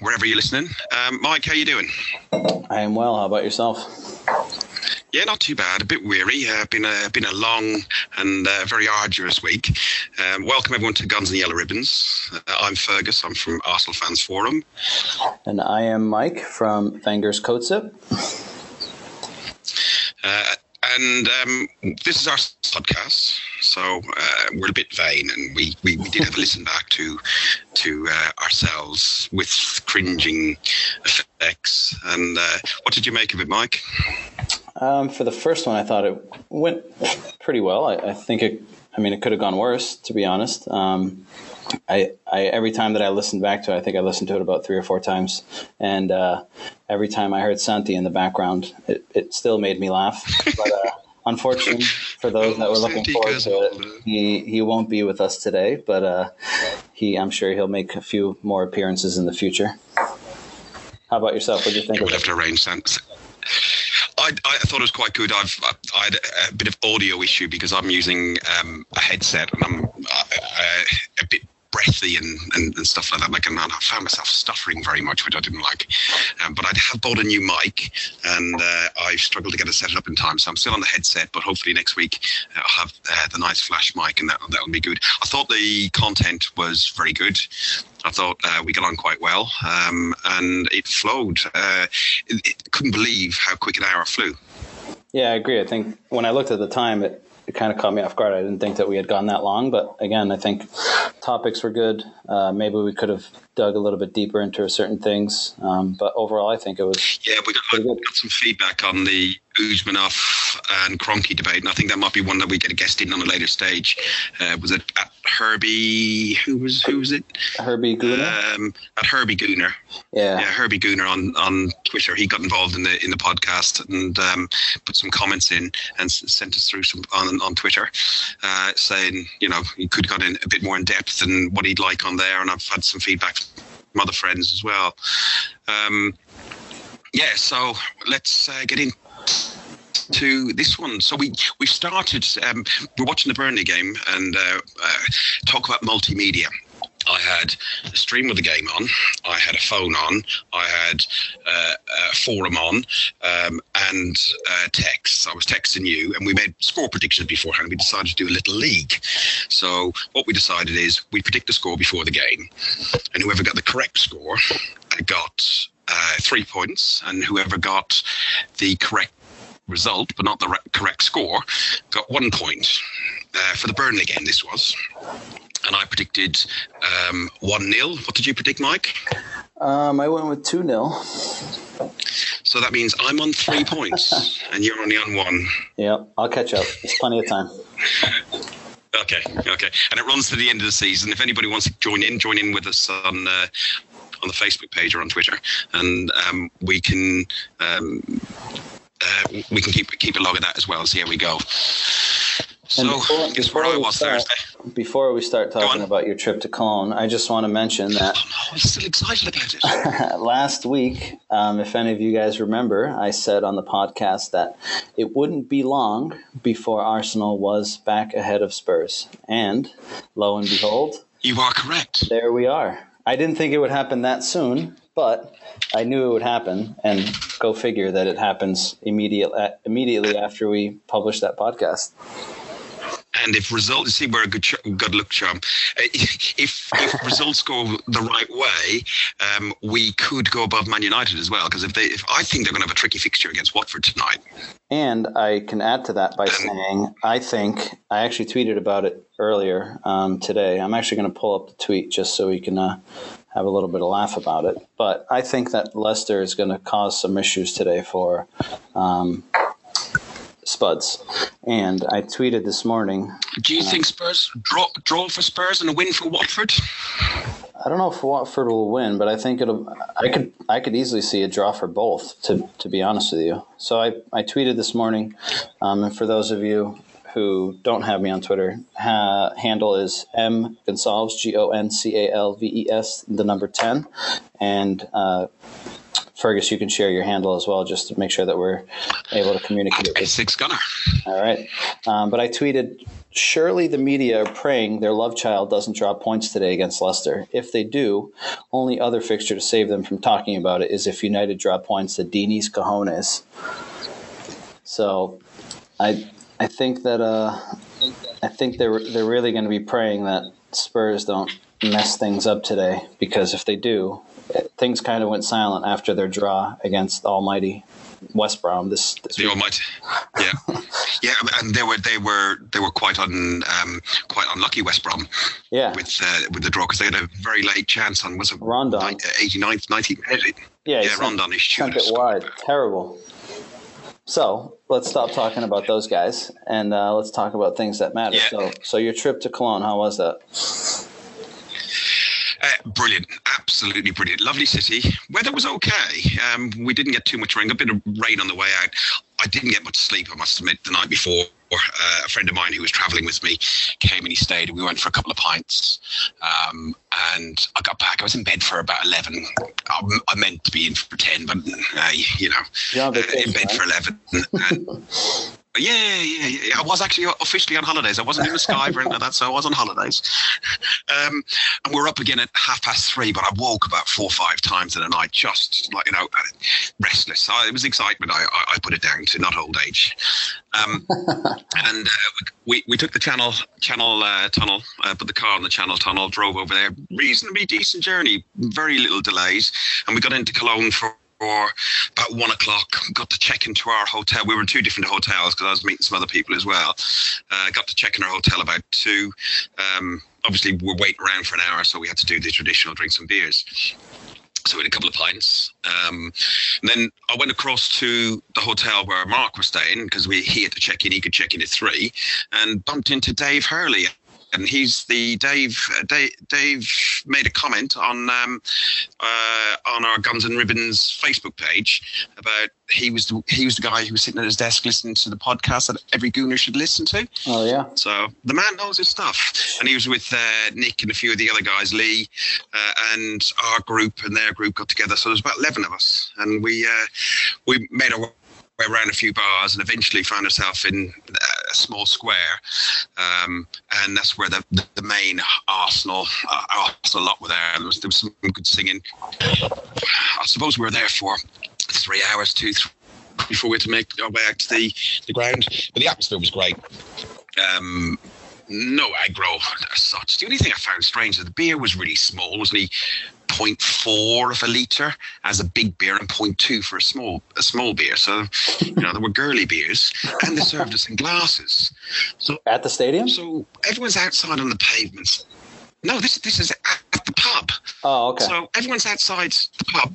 wherever you're listening. Um, Mike, how you doing? I am well. How about yourself? Yeah, not too bad. A bit weary. Uh, been a been a long and uh, very arduous week. Um, welcome everyone to Guns and Yellow Ribbons. Uh, I'm Fergus. I'm from Arsenal Fans Forum. And I am Mike from Fangers Coatsip. Uh, and um, this is our podcast, so uh, we're a bit vain, and we, we, we did have a listen back to to uh, ourselves with cringing effects. And uh, what did you make of it, Mike? Um, for the first one, I thought it went pretty well. I, I think it. I mean, it could have gone worse, to be honest. Um, I, I every time that I listened back to it, I think I listened to it about three or four times, and uh, every time I heard Santi in the background, it, it still made me laugh. But uh, unfortunately, for those that were looking forward to it, he he won't be with us today. But uh, he, I'm sure he'll make a few more appearances in the future. How about yourself? What do you think? We'll have to arrange Santi. I, I, thought it was quite good. I've I had a bit of audio issue because I'm using um, a headset and I'm bit breathy and, and, and, stuff like that. Like, and I found myself stuttering very much, which I didn't like. Um, but I have bought a new mic, and uh, I struggled to get it set up in time. So I'm still on the headset, but hopefully next week uh, I'll have uh, the nice flash mic, and that that'll be good. I thought the content was very good. I thought uh, we got on quite well, um, and it flowed. Uh, couldn't believe how quick an hour flew. Yeah, I agree. I think when I looked at the time, it it kind of caught me off guard. I didn't think that we had gone that long, but again, I think topics were good. Uh, maybe we could have dug a little bit deeper into certain things, um, but overall, I think it was. Yeah, we got, got some feedback on the Usmanov and Kroenke debate, and I think that might be one that we get a guest in on a later stage. Uh, was it at Herbie? Who was who was it? Herbie Gooner. Um, at Herbie Gooner. Yeah. Yeah, Herbie Gooner on on Twitter. He got involved in the in the podcast and um, put some comments in and sent us through some on on Twitter, uh, saying you know he could have got in a bit more in depth than what he'd like on there, and I've had some feedback from other friends as well. Um, yeah, so let's uh, get in to this one. So we we started. Um, we're watching the Burnley game and uh, uh, talk about multimedia. I had a stream of the game on. I had a phone on. I had uh, a forum on, um, and uh, texts. I was texting you, and we made score predictions beforehand. We decided to do a little league. So what we decided is we predict the score before the game, and whoever got the correct score got uh, three points, and whoever got the correct result, but not the re- correct score, got one point. Uh, for the Burnley game, this was. And I predicted um, 1 0. What did you predict, Mike? Um, I went with 2 0. So that means I'm on three points and you're only on one. Yeah, I'll catch up. It's plenty of time. okay, okay. And it runs to the end of the season. If anybody wants to join in, join in with us on. Uh, on the Facebook page or on Twitter, and um, we can um, uh, we can keep keep a log of that as well. See how we go. So, before, I was start, Thursday. Before we start talking about your trip to Cologne, I just want to mention that. Oh, no, I'm still excited about it. last week, um, if any of you guys remember, I said on the podcast that it wouldn't be long before Arsenal was back ahead of Spurs. And lo and behold. You are correct. There we are. I didn't think it would happen that soon, but I knew it would happen, and go figure that it happens immediate, immediately after we publish that podcast. And if results, see, we're a good, good look charm. Uh, if, if results go the right way, um, we could go above Man United as well. Because if they, if I think they're going to have a tricky fixture against Watford tonight. And I can add to that by saying I think I actually tweeted about it earlier um, today. I'm actually going to pull up the tweet just so we can uh, have a little bit of laugh about it. But I think that Leicester is going to cause some issues today for um, Spuds. And I tweeted this morning. Do you think Spurs draw, draw for Spurs and a win for Watford? I don't know if Watford will win, but I think it'll. I could I could easily see a draw for both. To to be honest with you, so I I tweeted this morning, um, and for those of you who don't have me on Twitter, ha, handle is m gonsalves g o n c a l v e s the number ten, and. Uh, Fergus, you can share your handle as well, just to make sure that we're able to communicate. At six gunner. All right. Um, but I tweeted, surely the media are praying their love child doesn't drop points today against Leicester. If they do, only other fixture to save them from talking about it is if United drop points to Dini's cojones. So, I I think that uh, I think they're they're really going to be praying that Spurs don't mess things up today because if they do, things kind of went silent after their draw against Almighty West Brom. This, this the week. Almighty, yeah, yeah, and they were they were they were quite un um, quite unlucky West Brom. Yeah, with uh, with the draw because they had a very late chance on was it Rondon 89th 90th Yeah, yeah, Rondon is sent it wide. Terrible. So let's stop talking about those guys and uh, let's talk about things that matter. Yeah. So, so your trip to Cologne, how was that? Uh, brilliant, absolutely brilliant. Lovely city. Weather was okay. Um, we didn't get too much rain. A bit of rain on the way out. I didn't get much sleep. I must admit, the night before. Uh, a friend of mine who was traveling with me came and he stayed. We went for a couple of pints, um, and I got back. I was in bed for about eleven. I, I meant to be in for ten, but uh, you know, uh, in bed right? for eleven. And, Yeah, yeah, yeah. I was actually officially on holidays. I wasn't in the sky or anything like that, so I was on holidays. Um, and we're up again at half past three, but I woke about four or five times in the night, just like, you know, restless. So it was excitement. I, I, I put it down to not old age. Um, and uh, we, we took the channel channel uh, tunnel, uh, put the car on the channel tunnel, drove over there. Reasonably decent journey, very little delays. And we got into Cologne for or about one o'clock. Got to check into our hotel. We were in two different hotels because I was meeting some other people as well. Uh, got to check in our hotel about two. Um, obviously, we're waiting around for an hour, so we had to do the traditional drink some beers. So we had a couple of pints. Um, and then I went across to the hotel where Mark was staying because we he had to check in. He could check in at three, and bumped into Dave Hurley and he's the Dave. Dave, Dave made a comment on um, uh, on our Guns and Ribbons Facebook page about he was the, he was the guy who was sitting at his desk listening to the podcast that every gooner should listen to. Oh yeah. So the man knows his stuff, and he was with uh, Nick and a few of the other guys, Lee, uh, and our group and their group got together. So there's about eleven of us, and we uh, we made our way around a few bars and eventually found ourselves in a small square. Um, and that's where the, the, main Arsenal, uh, Arsenal lot were there. There was, there was some good singing. I suppose we were there for three hours, two, three, before we had to make our way out to the, the ground. But the atmosphere was great. Um, no aggro as such. The only thing I found strange is the beer was really small. It was only 0.4 of a liter as a big beer and 0.2 for a small a small beer. So, you know, there were girly beers and they served us in glasses. So at the stadium? So everyone's outside on the pavements. No, this this is at the pub. Oh, okay. So everyone's outside the pub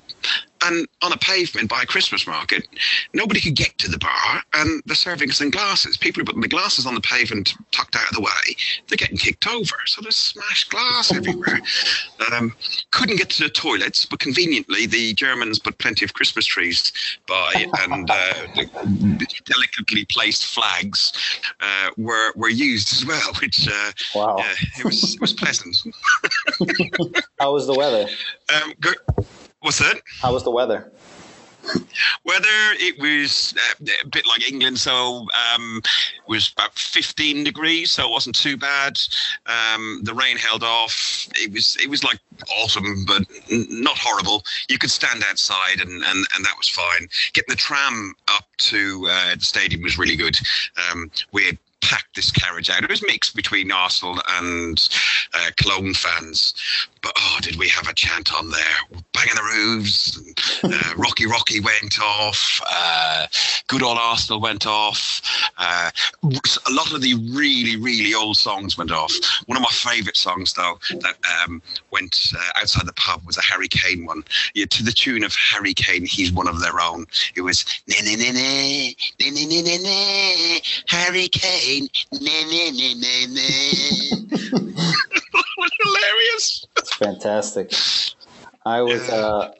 and on a pavement by a Christmas market, nobody could get to the bar, and they're serving us in glasses. People are putting the glasses on the pavement, tucked out of the way. They're getting kicked over, so there's smashed glass everywhere. Um, couldn't get to the toilets, but conveniently, the Germans put plenty of Christmas trees by, and uh, delicately placed flags uh, were were used as well, which uh, wow, it was it was pleasant. How was the weather? Um, good. What's that? How was the weather? Weather, it was uh, a bit like England, so um, it was about 15 degrees, so it wasn't too bad. Um, the rain held off. It was it was like autumn, but not horrible. You could stand outside, and, and, and that was fine. Getting the tram up to uh, the stadium was really good. Um, we had packed this carriage out. It was mixed between Arsenal and uh, Cologne fans. But oh, did we have a chant on there? Banging the roofs. Uh, Rocky Rocky went off. Uh, Good old Arsenal went off. Uh, a lot of the really, really old songs went off. One of my favourite songs, though, that um, went uh, outside the pub was a Harry Kane one. Yeah, to the tune of Harry Kane, he's one of their own. It was Harry Kane. Was hilarious. It's fantastic. I was uh,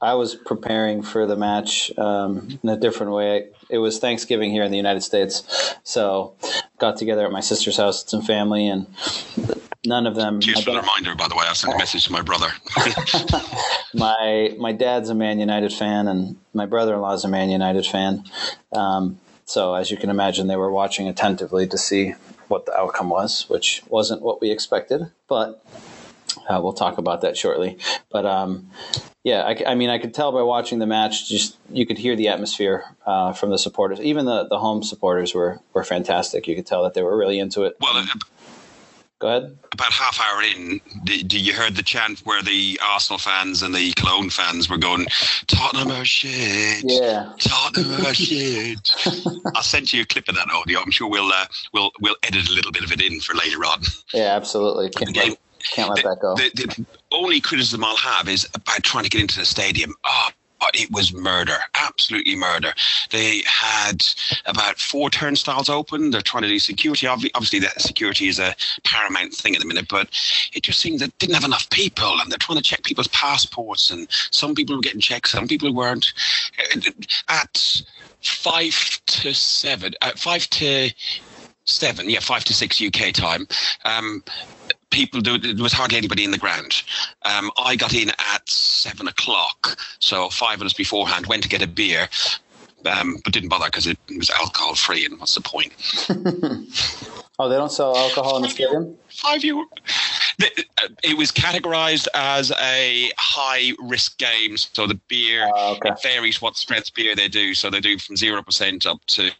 I was preparing for the match um, in a different way. It was Thanksgiving here in the United States, so got together at my sister's house with some family, and none of them. Cheers for the reminder, by the way. I sent a message to my brother. my my dad's a Man United fan, and my brother-in-law is a Man United fan. Um, so, as you can imagine, they were watching attentively to see what the outcome was, which wasn't what we expected. But uh, we'll talk about that shortly. But um, yeah, I, I, mean, I could tell by watching the match, just you could hear the atmosphere uh, from the supporters. Even the, the home supporters were, were fantastic. You could tell that they were really into it. Well, Go ahead. About half hour in, do you heard the chant where the Arsenal fans and the Cologne fans were going, Tottenham are shit. Yeah. Tottenham are shit. I'll send you a clip of that audio. I'm sure we'll uh, we'll we'll edit a little bit of it in for later on. Yeah, absolutely. Can't, let, can't let the, that go. The, the only criticism I'll have is about trying to get into the stadium. Oh, it was murder, absolutely murder. They had about four turnstiles open. They're trying to do security. Obviously, that security is a paramount thing at the minute, but it just seemed that didn't have enough people, and they're trying to check people's passports, and some people were getting checked, some people weren't. At five to seven, at five to seven, yeah, five to six UK time. Um, people do there was hardly anybody in the ground. Um, I got in at seven o'clock, so five minutes beforehand. Went to get a beer, um, but didn't bother because it was alcohol free. And what's the point? oh, they don't sell alcohol in the stadium. Five euro. Uh, it was categorized as a high risk game. So the beer uh, okay. it varies what strength beer they do. So they do from zero percent up to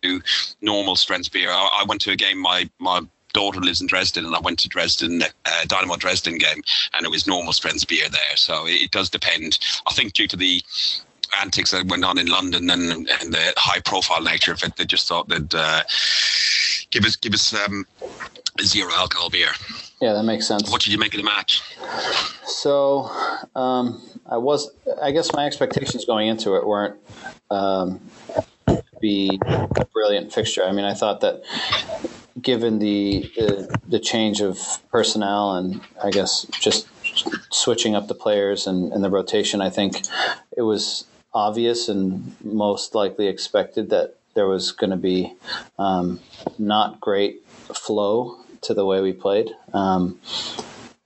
normal strength beer. I, I, went to a game. My my daughter lives in Dresden, and I went to Dresden, uh, Dynamo Dresden game, and it was normal strength beer there. So it does depend. I think due to the antics that went on in London and, and the high profile nature of it, they just thought they'd uh, give us give us um, zero alcohol beer. Yeah, that makes sense. What did you make of the match? So, um, I was, I guess my expectations going into it weren't um, be a brilliant fixture. I mean, I thought that given the, the, the change of personnel and I guess just switching up the players and, and the rotation, I think it was obvious and most likely expected that there was going to be um, not great flow to the way we played, um,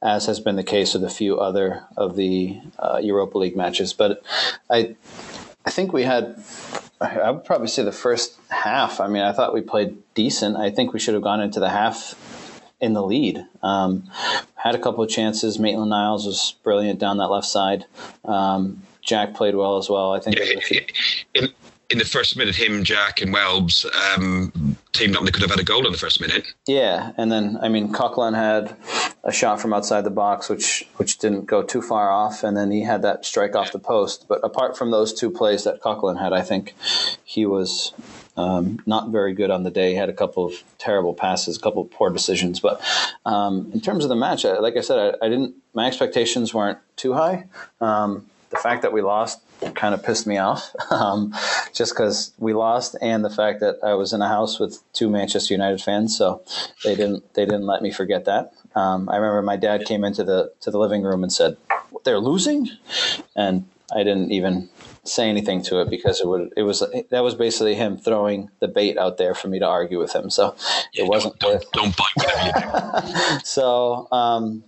as has been the case with a few other of the uh, Europa League matches. But I, I think we had I would probably say the first half. I mean, I thought we played decent. I think we should have gone into the half in the lead. Um, had a couple of chances. Maitland Niles was brilliant down that left side. Um, Jack played well as well. I think. Yeah, in, in the first minute, him, Jack, and Welbs um, teamed up. They could have had a goal in the first minute. Yeah, and then I mean, Coquelin had a shot from outside the box, which which didn't go too far off, and then he had that strike off the post. But apart from those two plays that Coquelin had, I think he was um, not very good on the day. He had a couple of terrible passes, a couple of poor decisions. But um, in terms of the match, like I said, I, I, didn't. My expectations weren't too high. Um, the fact that we lost kind of pissed me off, um, just because we lost, and the fact that I was in a house with two Manchester United fans, so they didn't they didn't let me forget that. Um, I remember my dad came into the to the living room and said, "They're losing," and I didn't even say anything to it because it would it was that was basically him throwing the bait out there for me to argue with him. So yeah, it wasn't don't, don't, don't bite so um,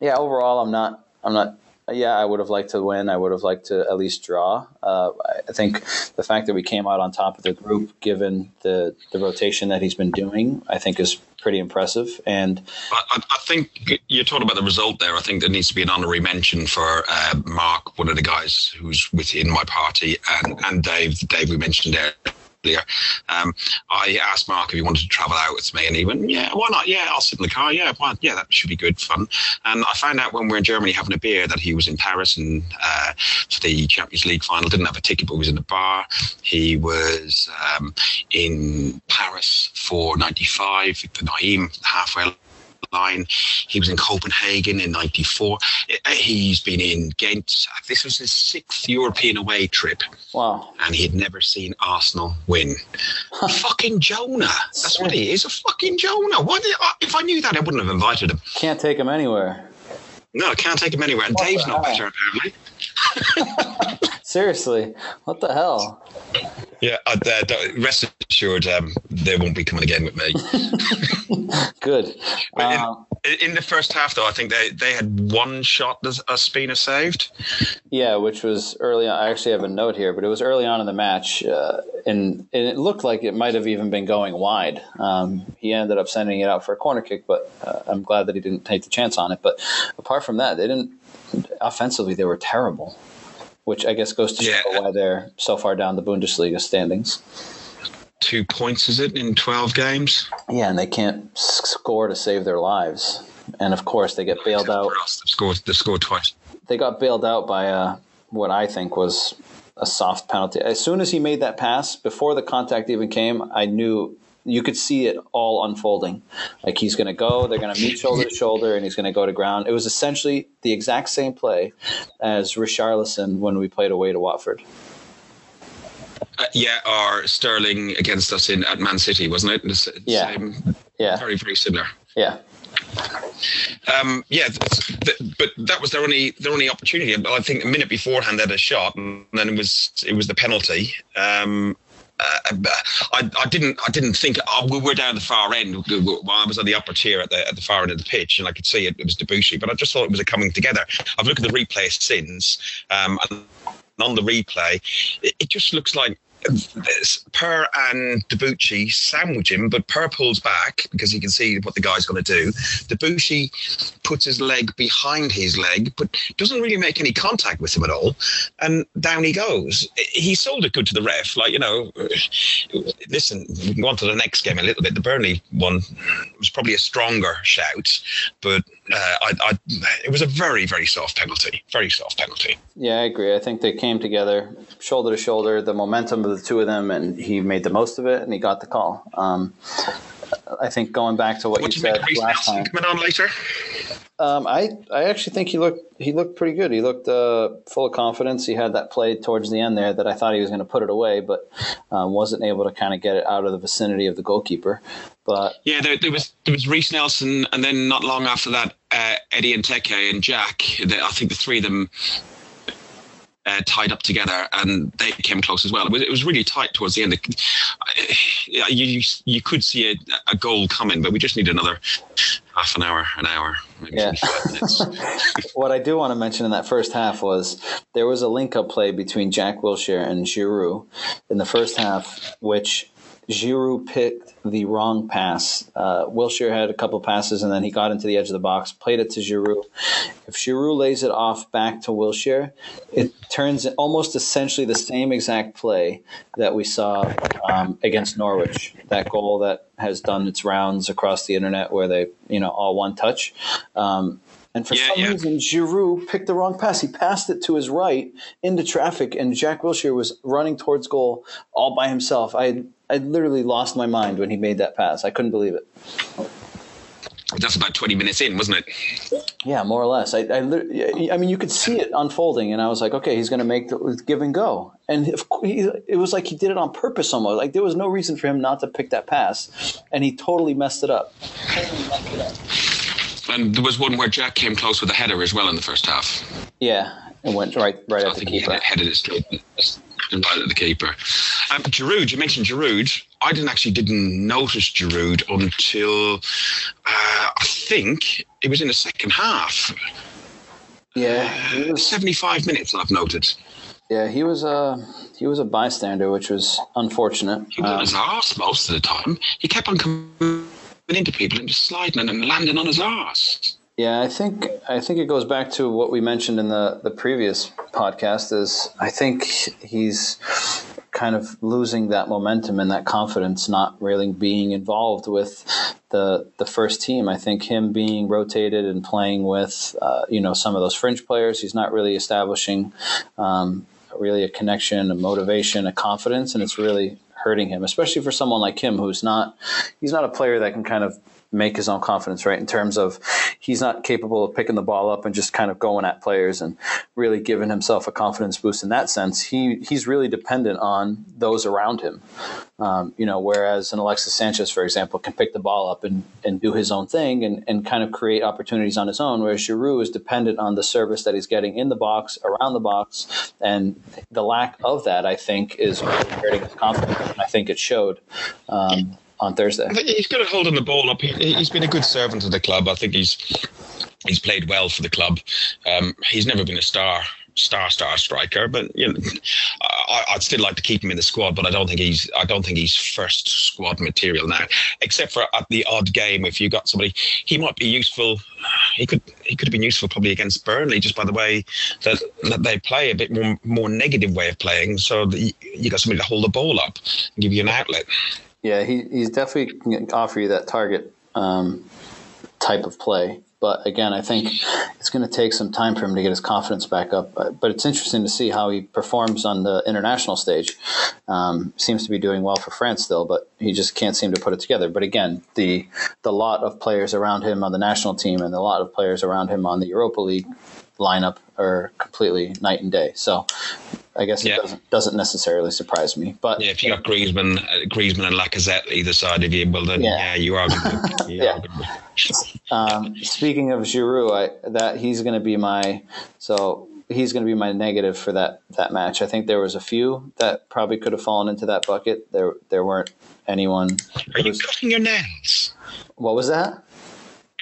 yeah, overall, I'm not I'm not yeah, I would have liked to win. I would have liked to at least draw. Uh, I think the fact that we came out on top of the group, given the, the rotation that he's been doing, I think is pretty impressive. And I, I think you talked about the result there. I think there needs to be an honorary mention for uh, Mark, one of the guys who's within my party, and, and Dave, the Dave we mentioned there earlier. Um, I asked Mark if he wanted to travel out with me, and he went, "Yeah, why not? Yeah, I'll sit in the car. Yeah, why? Yeah, that should be good fun." And I found out when we were in Germany having a beer that he was in Paris and uh, for the Champions League final. Didn't have a ticket, but he was in the bar. He was um, in Paris for '95, the Nayim's halfway line. He was in Copenhagen in '94. Uh, he's been in Ghent. This was his sixth European away trip. Wow! And he had never seen Arsenal win. fucking Jonah. That's what he is. A fucking Jonah. What? If I knew that, I wouldn't have invited him. Can't take him anywhere. No, I can't take him anywhere. And what Dave's not better, apparently. Seriously, what the hell? Yeah, uh, rest assured, um, they won't be coming again with me. Good. Um, In the first half, though, I think they, they had one shot that Ospina saved. Yeah, which was early on. I actually have a note here, but it was early on in the match, uh, and, and it looked like it might have even been going wide. Um, he ended up sending it out for a corner kick, but uh, I'm glad that he didn't take the chance on it. But apart from that, they didn't. Offensively, they were terrible, which I guess goes to yeah. show why they're so far down the Bundesliga standings two points, is it, in 12 games? Yeah, and they can't score to save their lives. And of course, they get bailed out. They've scored, they've scored twice. They got bailed out by uh, what I think was a soft penalty. As soon as he made that pass, before the contact even came, I knew you could see it all unfolding. Like he's going to go, they're going to meet shoulder to shoulder, and he's going to go to ground. It was essentially the exact same play as Richarlison when we played away to Watford. Uh, yeah, or Sterling against us in at Man City, wasn't it? The, yeah, same, yeah, very very similar. Yeah. Um, yeah, but that was their only their only opportunity. I think a minute beforehand they had a shot, and then it was it was the penalty. Um, I, I, didn't I didn't think oh, we were down the far end. I was on the upper tier at the at the far end of the pitch, and I could see it, it was Debuchy. But I just thought it was a coming together. I've looked at the replay since, um, and on the replay, it, it just looks like Per and Debuchy sandwich him, but Per pulls back because he can see what the guy's going to do. Debuchy puts his leg behind his leg, but doesn't really make any contact with him at all. And down he goes. He sold it good to the ref. Like, you know, listen, we can go on to the next game a little bit. The Burnley one was probably a stronger shout, but uh, I, I, it was a very, very soft penalty. Very soft penalty. Yeah, I agree. I think they came together shoulder to shoulder, the momentum of the two of them, and he made the most of it, and he got the call. Um, I think going back to what, what you said last time. Coming on later. Um, I I actually think he looked he looked pretty good. He looked uh, full of confidence. He had that play towards the end there that I thought he was going to put it away, but um, wasn't able to kind of get it out of the vicinity of the goalkeeper. But yeah, there, there was there was Reiss Nelson, and then not long after that, uh, Eddie Nketiah and Jack. I think the three of them uh, tied up together, and they came close as well. It was, it was really tight towards the end. You you could see a, a, goal coming, but we just need another half an hour, an hour, yeah. what I do want to mention in that first half was there was a link up play between Jack Wilshere and Giroud in the first half, which Giroud picked the wrong pass. Uh, Wilshere had a couple passes and then he got into the edge of the box, played it to Giroud. If Giroud lays it off back to Wilshere, it turns almost essentially the same exact play that we saw um, against Norwich. That goal that has done its rounds across the internet where they, you know, all one touch. Um, and for yeah, some yeah. reason, Giroud picked the wrong pass. He passed it to his right into traffic, and Jack Wilshere was running towards goal all by himself. I I literally lost my mind when he made that pass. I couldn't believe it. That's about 20 minutes in, wasn't it? Yeah, more or less. I, I, I mean, you could see it unfolding, and I was like, okay, he's going to make the give and go. And he, it was like he did it on purpose almost. Like there was no reason for him not to pick that pass, and he totally messed it up. And there was one where Jack came close with a header as well in the first half. Yeah, and went right right so at the keeper. He headed his right at the keeper. Um, Giroud, you mentioned Giroud. I didn't actually didn't notice Giroud until uh, I think it was in the second half. Yeah, was, seventy-five minutes. I've noted. Yeah, he was a he was a bystander, which was unfortunate. He was um, his arse most of the time. He kept on coming into people and just sliding and landing on his arse. Yeah, I think I think it goes back to what we mentioned in the the previous podcast. Is I think he's kind of losing that momentum and that confidence, not really being involved with the the first team. I think him being rotated and playing with uh, you know some of those fringe players, he's not really establishing um, really a connection, a motivation, a confidence, and it's really hurting him, especially for someone like him who's not he's not a player that can kind of make his own confidence, right? In terms of he's not capable of picking the ball up and just kind of going at players and really giving himself a confidence boost in that sense. He he's really dependent on those around him. Um, you know, whereas an Alexis Sanchez, for example, can pick the ball up and, and do his own thing and, and kind of create opportunities on his own, whereas Giroud is dependent on the service that he's getting in the box, around the box, and the lack of that, I think, is hurting his confidence. And I think it showed. Um, on Thursday. He's good at holding the ball up. He, has been a good servant to the club. I think he's he's played well for the club. Um, he's never been a star star star striker, but you know, I, would still like to keep him in the squad. But I don't think he's I don't think he's first squad material now. Except for at the odd game, if you got somebody, he might be useful. He could he could have been useful probably against Burnley just by the way that, that they play a bit more more negative way of playing. So you, you got somebody to hold the ball up and give you an outlet. Yeah, he, he's definitely can offer you that target um, type of play. But again, I think it's going to take some time for him to get his confidence back up. But it's interesting to see how he performs on the international stage. Um, seems to be doing well for France still, but he just can't seem to put it together. But again, the the lot of players around him on the national team and the lot of players around him on the Europa League lineup are completely night and day. So I guess it yeah. doesn't doesn't necessarily surprise me. But yeah, if you got Griezmann, uh, Griezmann and Lacazette either side of you, well then yeah, yeah you are. Gonna, you yeah. Are um, speaking of Giroud, I, that he's going to be my so he's going to be my negative for that that match. I think there was a few that probably could have fallen into that bucket. There there weren't anyone. Are you was, cutting your nails? What was that?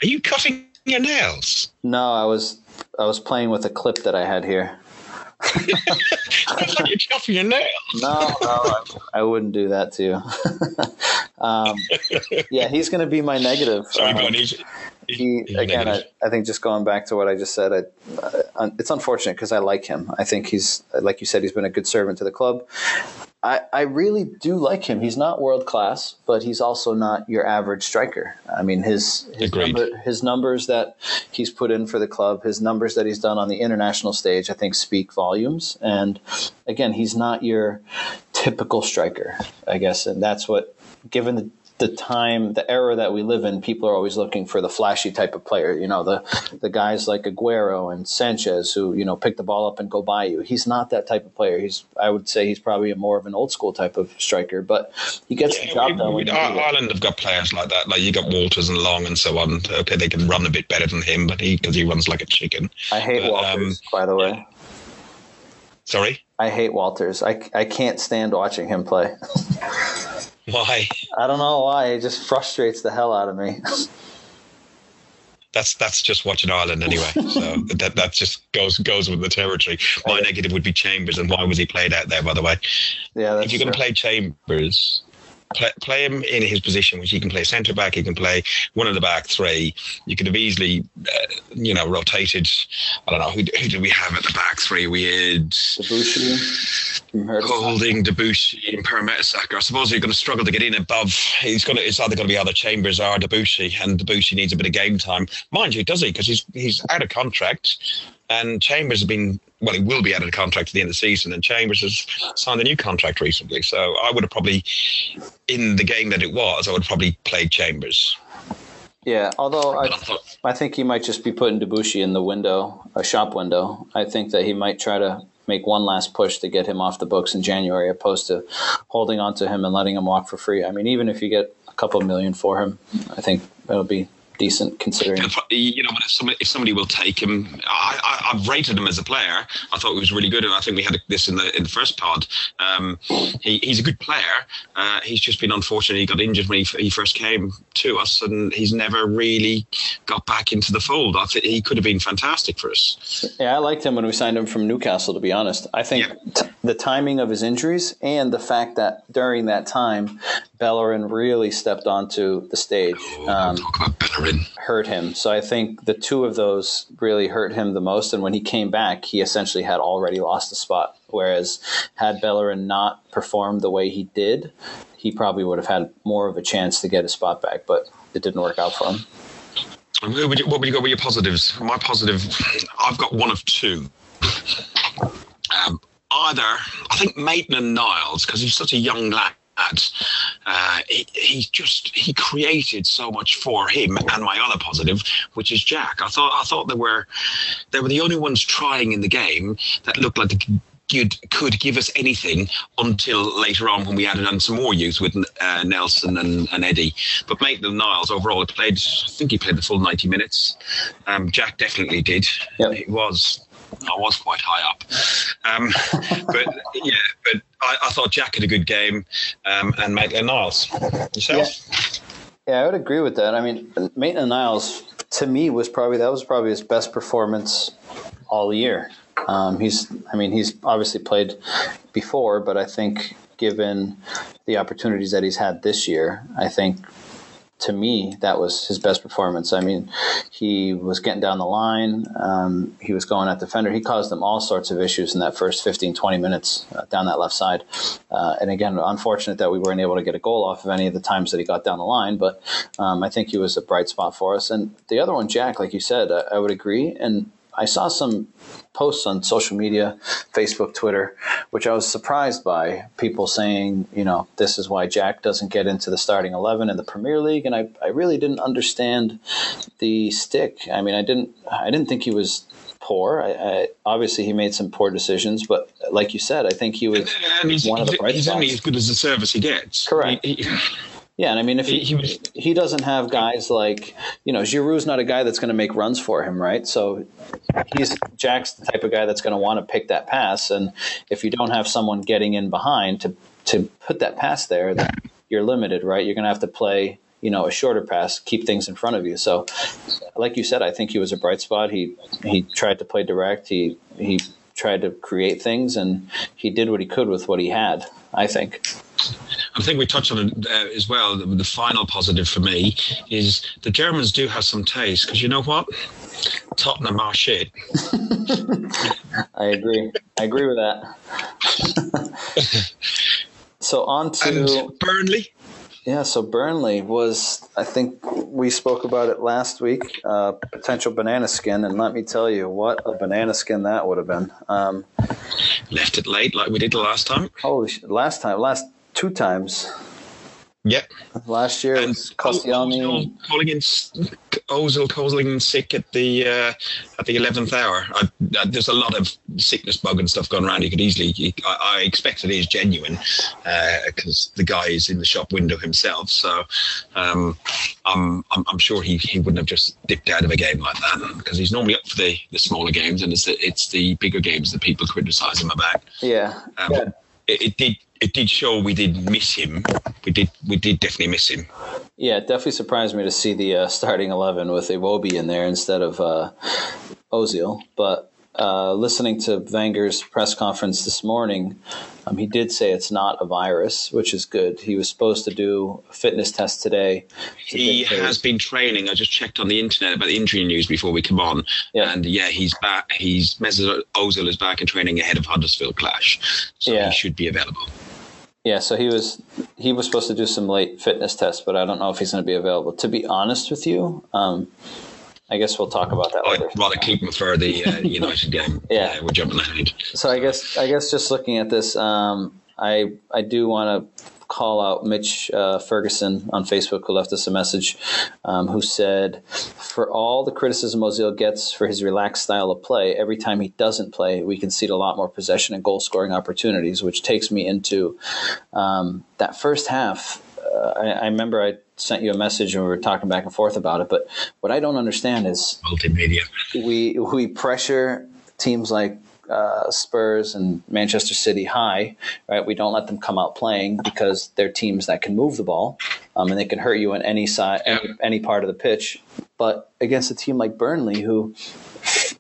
Are you cutting your nails? No, I was I was playing with a clip that I had here. you're chopping your nails. No, no, I, I, wouldn't do that to you. um, yeah, he's going to be my negative. Sorry, um, he, again, I, I, think just going back to what I just said, I, uh, it's unfortunate because I like him. I think he's, like you said, he's been a good servant to the club. I, I really do like him. He's not world class, but he's also not your average striker. I mean, his his, number, his numbers that he's put in for the club, his numbers that he's done on the international stage, I think speak volumes. And again, he's not your typical striker, I guess, and that's what given the the time, the era that we live in, people are always looking for the flashy type of player. You know, the the guys like Aguero and Sanchez who you know pick the ball up and go by you. He's not that type of player. He's I would say he's probably a more of an old school type of striker, but he gets yeah, the job we, done. We, Ireland have got players like that. Like you got Walters and Long and so on. Okay, they can run a bit better than him, but he because he runs like a chicken. I hate but, Walters, um, by the way. Sorry. I hate Walters. I, I can't stand watching him play. Why? I don't know why. It just frustrates the hell out of me. that's that's just watching Ireland anyway. So that that just goes goes with the territory. My negative would be Chambers, and why was he played out there? By the way, yeah. if you're going to play Chambers, play, play him in his position, which he can play centre back, he can play one of the back three. You could have easily, uh, you know, rotated. I don't know who, who did we have at the back three? We had Holding Debuchy and. I suppose you're going to struggle to get in above. He's going to. It's either going to be either Chambers or Debuchy, and Debuchy needs a bit of game time. Mind you, does he? Because he's he's out of contract. And Chambers has been, well, he will be out of the contract at the end of the season. And Chambers has signed a new contract recently. So I would have probably, in the game that it was, I would have probably played Chambers. Yeah, although I, I think he might just be putting Debuchy in the window, a shop window. I think that he might try to make one last push to get him off the books in January, opposed to holding on to him and letting him walk for free. I mean, even if you get a couple million for him, I think it'll be decent considering. You know, if somebody, if somebody will take him, I, have rated him as a player. I thought he was really good, and I think we had this in the in the first pod. Um, he, he's a good player. Uh, he's just been unfortunate. He got injured when he, he first came to us, and he's never really got back into the fold. I think he could have been fantastic for us. Yeah, I liked him when we signed him from Newcastle. To be honest, I think yeah. t- the timing of his injuries and the fact that during that time, Bellerin really stepped onto the stage. Oh, um, talk about Bellerin. Hurt him. So I think the two of those really hurt him the most. And when he came back, he essentially had already lost the spot. Whereas had Bellerin not performed the way he did, he probably would have had more of a chance to get his spot back. But it didn't work out for him. What would you, what would you go with your positives? My positive, I've got one of two. Um, either I think Maitland Niles because he's such a young lad uh, he, he's just he created so much for him and my other positive, which is Jack. I thought I thought they were they were the only ones trying in the game that looked like they could, could give us anything until later on when we added on some more youth with uh, Nelson and, and Eddie. But Maitland Niles overall he played I think he played the full ninety minutes. Um, Jack definitely did. Yep. It was I was quite high up. Um, but yeah, but I, I, thought Jack had a good game um, and Maitland Niles. Yourself? Yeah. yeah. I would agree with that. I mean, Maitland Niles to me was probably that was probably his best performance all year. Um, he's, I mean, he's obviously played before, but I think given the opportunities that he's had this year, I think to me, that was his best performance. I mean, he was getting down the line. Um, he was going at the defender. He caused them all sorts of issues in that first 15, 20 minutes uh, down that left side. Uh, and again, unfortunate that we weren't able to get a goal off of any of the times that he got down the line. But um, I think he was a bright spot for us. And the other one, Jack, like you said, I, I would agree. And I saw some posts on social media, Facebook, Twitter, which I was surprised by. People saying, you know, this is why Jack doesn't get into the starting 11 in the Premier League. And I, I really didn't understand the stick. I mean, I didn't, I didn't think he was poor. I, I, obviously, he made some poor decisions, but like you said, I think he was one of the bright He's spots. only as good as the service he gets. Correct. He, he, yeah, and I mean, if he, he, he doesn't have guys like you know, Giroud's not a guy that's going to make runs for him, right? So he's Jack's the type of guy that's going to want to pick that pass, and if you don't have someone getting in behind to to put that pass there, then you're limited, right? You're going to have to play you know a shorter pass, keep things in front of you. So, like you said, I think he was a bright spot. He he tried to play direct. He he tried to create things, and he did what he could with what he had. I think. I think we touched on it uh, as well. The, the, final positive for me is the Germans do have some taste because you know what? Tottenham are shit. I agree. I agree with that. so on to and Burnley. Yeah, so Burnley was, I think we spoke about it last week, uh, potential banana skin, and let me tell you what a banana skin that would have been. Um, Left it late like we did the last time. Holy shit, last time, last two times. Yep. Last year and was. Calling in Ozil calling in sick at the uh, at the eleventh hour. I, I, there's a lot of sickness bug and stuff going around. You could easily. You, I, I, expect it is genuine because uh, the guy is in the shop window himself. So um, I'm, I'm, I'm sure he, he wouldn't have just dipped out of a game like that because he's normally up for the, the smaller games and it's the, it's the bigger games that people criticise him about. Yeah. Um, yeah. It, it did it did show we did miss him. We did we did definitely miss him. Yeah, it definitely surprised me to see the uh, starting eleven with Iwobi in there instead of uh, Ozil. But uh, listening to Wenger's press conference this morning, um, he did say it's not a virus, which is good. He was supposed to do a fitness test today. To he has been training. I just checked on the internet about the injury news before we come on, yeah. and yeah, he's back. He's Mesut Ozil is back in training ahead of Huddersfield clash, so yeah. he should be available. Yeah, so he was he was supposed to do some late fitness tests, but I don't know if he's going to be available. To be honest with you, um, I guess we'll talk about that I'd later. rather keep him for the uh, United game. yeah, uh, we're jumping ahead. So I guess I guess just looking at this, um, I I do want to call out Mitch uh, Ferguson on Facebook, who left us a message, um, who said, For all the criticism Ozil gets for his relaxed style of play, every time he doesn't play, we concede a lot more possession and goal scoring opportunities, which takes me into um, that first half. Uh, I, I, remember I sent you a message and we were talking back and forth about it. But what I don't understand is multimedia. We we pressure teams like uh, Spurs and Manchester City high, right? We don't let them come out playing because they're teams that can move the ball um, and they can hurt you in any side, any, any part of the pitch. But against a team like Burnley, who,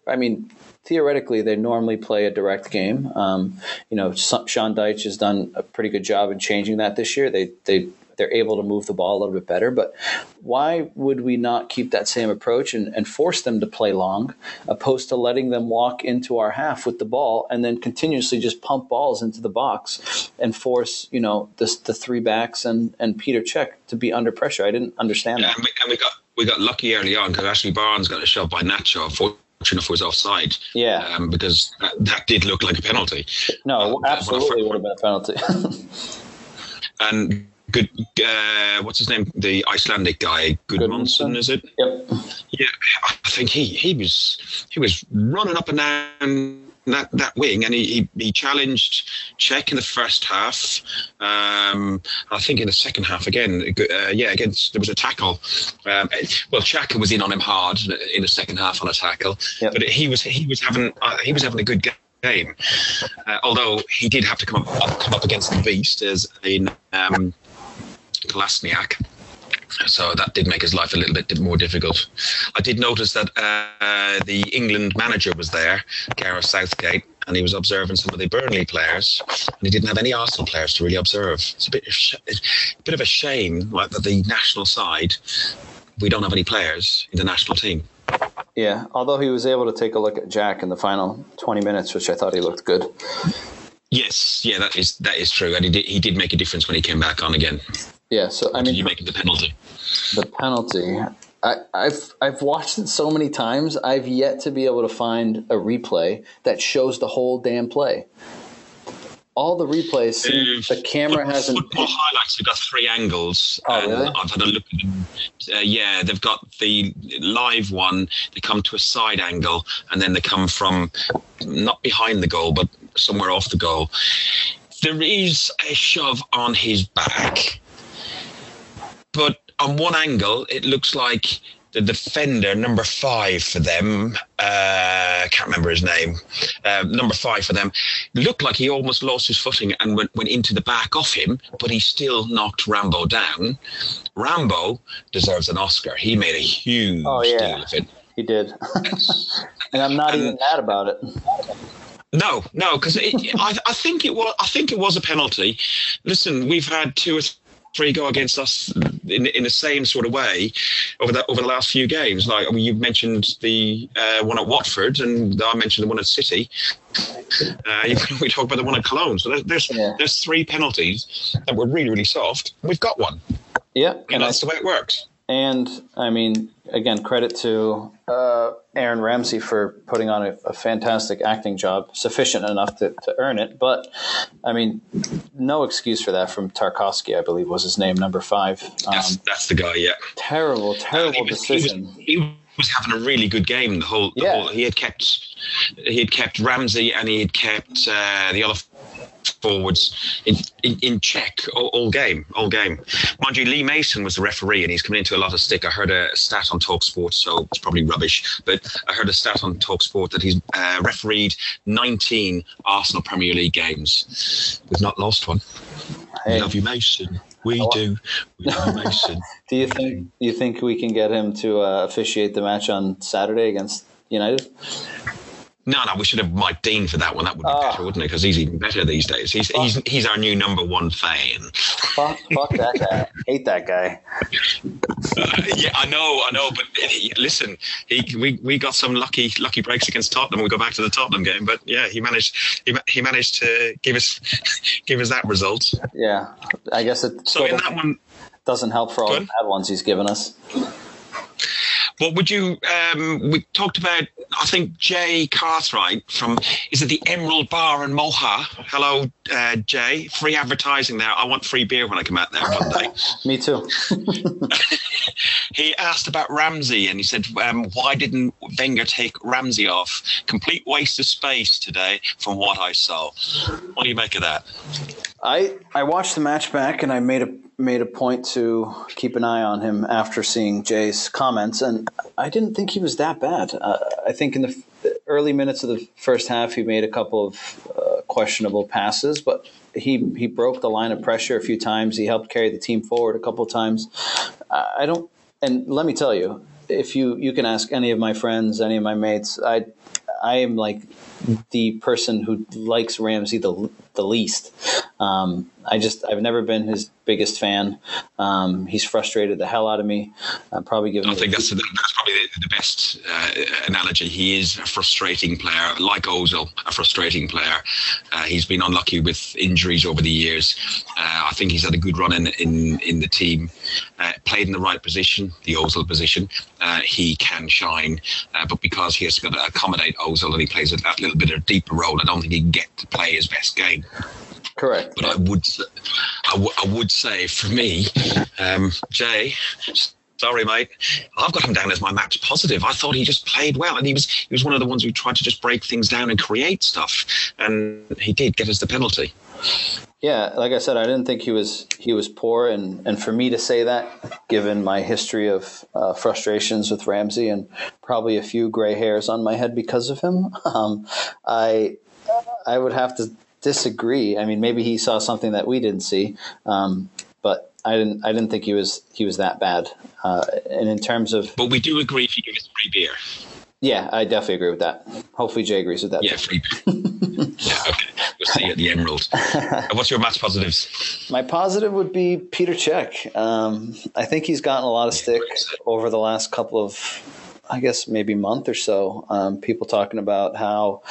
I mean, theoretically they normally play a direct game. Um, you know, Sean Dyche has done a pretty good job in changing that this year. They they they're able to move the ball a little bit better. But why would we not keep that same approach and, and force them to play long, opposed to letting them walk into our half with the ball and then continuously just pump balls into the box and force, you know, the, the three backs and, and Petr Cech to be under pressure? I didn't understand yeah, that. And we, and we, got we got lucky early on because Ashley Barnes got a shot by Nacho. Fortunate enough was offside. Yeah. Um, because that, that, did look like a penalty. No, uh, absolutely would have been a penalty. and good uh, what's his name the icelandic guy Gudmundsson is it yep yeah i think he he was he was running up and down that, that wing, and he, he, he challenged Cech in the first half. Um, I think in the second half again, uh, yeah, against there was a tackle. Um, well, Xhaka was in on him hard in the second half on a tackle, yep. but he was he was having uh, he was having a good game. Uh, although he did have to come up, come up against the beast as in um, Kolasinac so that did make his life a little bit more difficult. I did notice that uh, the England manager was there, Gareth Southgate, and he was observing some of the Burnley players, and he didn't have any Arsenal players to really observe. It's a bit, a bit of a shame like, that the national side, we don't have any players in the national team. Yeah, although he was able to take a look at Jack in the final 20 minutes, which I thought he looked good. Yes, yeah, that is that is true, and he did he did make a difference when he came back on again. Yeah, so I mean, you make the penalty? The penalty. I, I've I've watched it so many times. I've yet to be able to find a replay that shows the whole damn play. All the replays, uh, the camera football, hasn't. Football highlights have got three angles. Oh, really? I've had a look at them. Uh, yeah, they've got the live one. They come to a side angle, and then they come from not behind the goal, but somewhere off the goal. There is a shove on his back but on one angle, it looks like the defender, number five for them, uh, I can't remember his name, uh, number five for them, looked like he almost lost his footing and went, went into the back of him, but he still knocked Rambo down. Rambo deserves an Oscar. He made a huge oh, yeah. deal of it. He did. and I'm not and, even mad about it. No, no, because I, I think it was. I think it was a penalty. Listen, we've had two or three go against us in, in the same sort of way over the over the last few games. Like I mean, you've mentioned the uh, one at Watford, and I mentioned the one at City. Uh, we talk about the one at Cologne. So there's there's, yeah. there's three penalties that were really really soft. We've got one. Yeah, and that's I, the way it works. And I mean, again, credit to uh, Aaron Ramsey for putting on a, a, fantastic acting job, sufficient enough to, to earn it. But I mean, no excuse for that from Tarkowski, I believe was his name, number five. Um, that's, that's, the guy, yeah. Terrible, terrible he was, decision. He was, he was, having a really good game. The whole, the yeah. whole he had kept, he had kept Ramsey and he had kept uh, the other forwards in, in, in check all, all, game, all game. Mind you, Lee Mason was the referee and he's coming into a lot of stick. I heard a stat on Talksport, so it's probably rubbish, but I heard a stat on Talksport that he's uh, refereed 19 Arsenal Premier League games. We've not lost one. Hey. We love you, Mason. We do. We love you, Mason. do you think? Do you think we can get him to uh, officiate the match on Saturday against United? No, no, we should have Mike Dean for that one. That would be oh. better, wouldn't it? Because he's even better these days. He's he's he's our new number one fan. Fuck, fuck that guy. Hate that guy. Uh, yeah, I know, I know. But listen, he we, we got some lucky lucky breaks against Tottenham. We go back to the Tottenham game, but yeah, he managed he, he managed to give us give us that result. Yeah, I guess it. So in that one doesn't help for all the bad ones he's given us. What would you? Um, we talked about. I think Jay Cathcart from is it the Emerald Bar in Moha? Hello, uh, Jay. Free advertising there. I want free beer when I come out there one day. Me too. he asked about Ramsey and he said, um, "Why didn't Wenger take Ramsey off? Complete waste of space today, from what I saw." What do you make of that? I I watched the match back and I made a made a point to keep an eye on him after seeing Jay's comments, and I didn't think he was that bad. Uh, I think in the early minutes of the first half, he made a couple of uh, questionable passes, but he he broke the line of pressure a few times. He helped carry the team forward a couple of times. I don't, and let me tell you, if you you can ask any of my friends, any of my mates, I I am like the person who likes Ramsey the the least. Um, I just I've never been his biggest fan. Um, he's frustrated the hell out of me. I'm probably giving. I think that's, the, that's probably the, best uh, analogy. He is a frustrating player, like Ozil, a frustrating player. Uh, he's been unlucky with injuries over the years. Uh, I think he's had a good run in in, in the team. Uh, played in the right position, the Ozil position. Uh, he can shine, uh, but because he has got to accommodate Ozil and he plays a, that little bit of a deeper role, I don't think he can get to play his best game. Correct. But I would, I, w- I would say for me, um, Jay, sorry, mate. I've got him down as my match positive. I thought he just played well, and he was he was one of the ones who tried to just break things down and create stuff, and he did get us the penalty. Yeah, like I said, I didn't think he was he was poor, and and for me to say that, given my history of uh, frustrations with Ramsey and probably a few gray hairs on my head because of him, um, I I would have to disagree. I mean, maybe he saw something that we didn't see, um, but I didn't. I didn't think he was he was that bad. Uh, and in terms of, but we do agree if you give us free beer. Yeah, I definitely agree with that. Hopefully, Jay agrees with that. Yeah, free beer. yeah, okay. We'll see you at the Emerald. What's your match positives? My positive would be Peter Cech. Um, I think he's gotten a lot of stick over the last couple of I guess maybe month or so, um, people talking about how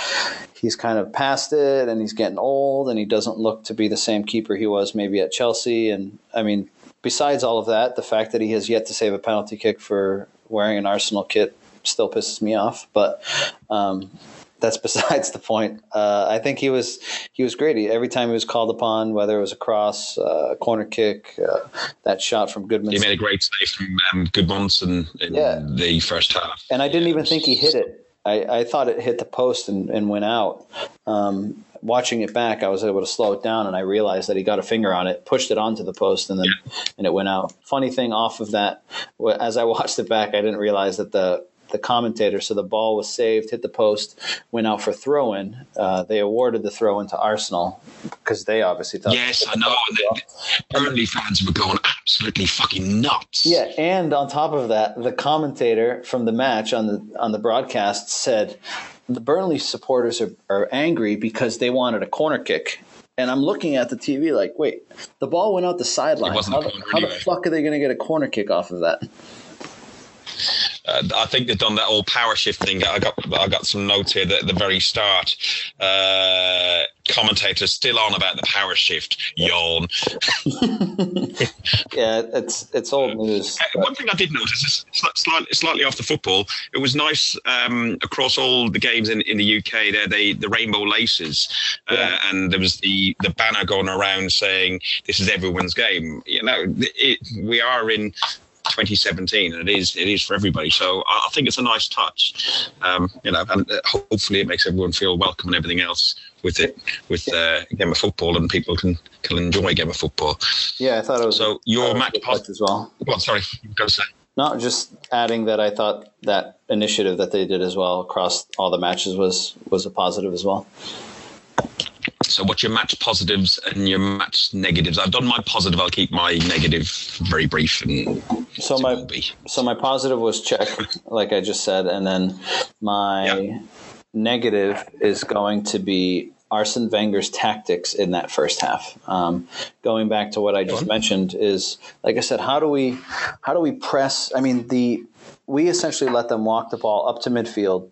he's kind of past it and he's getting old and he doesn't look to be the same keeper he was maybe at Chelsea. And I mean, besides all of that, the fact that he has yet to save a penalty kick for wearing an Arsenal kit still pisses me off. But um, that's besides the point. Uh, I think he was he was great. He, every time he was called upon, whether it was a cross, uh, a corner kick, uh, that shot from Goodman. He made a great save from um, Gudmundsson in yeah. the first half. And I didn't even think he hit it. I, I thought it hit the post and, and went out. Um, watching it back, I was able to slow it down, and I realized that he got a finger on it, pushed it onto the post, and then yeah. and it went out. Funny thing off of that, as I watched it back, I didn't realize that the the commentator. So the ball was saved, hit the post, went out for throw in. Uh, they awarded the throw in to Arsenal because they obviously thought. Yes, I know. The, Burnley fans were going absolutely fucking nuts. Yeah, and on top of that, the commentator from the match on the on the broadcast said the Burnley supporters are, are angry because they wanted a corner kick. And I'm looking at the TV like, wait, the ball went out the sideline. How, the, how the fuck are they going to get a corner kick off of that? Uh, I think they've done that all power shift thing. I got I got some notes here that at the very start. Uh, commentators still on about the power shift. Yawn. yeah, it's it's old news. Uh, one thing I did notice is slightly, slightly off the football. It was nice um, across all the games in, in the UK. There, they the rainbow laces, uh, yeah. and there was the the banner going around saying this is everyone's game. You know, it, we are in 2017, and it is it is for everybody. So I, think it's a nice touch, um, you know, and uh, hopefully it makes everyone feel welcome and everything else with it with uh, game of football, and people can can enjoy game of football. Yeah, I thought it was so. Your match pos- as well. Well, sorry, go say. Not just adding that I thought that initiative that they did as well across all the matches was was a positive as well. So, what's your match positives and your match negatives? I've done my positive. I'll keep my negative very brief. And so my so my positive was Cech, like I just said, and then my negative is going to be Arsene Wenger's tactics in that first half. Um, going back to what I just mentioned is, like I said, how do we how do we press? I mean, the we essentially let them walk the ball up to midfield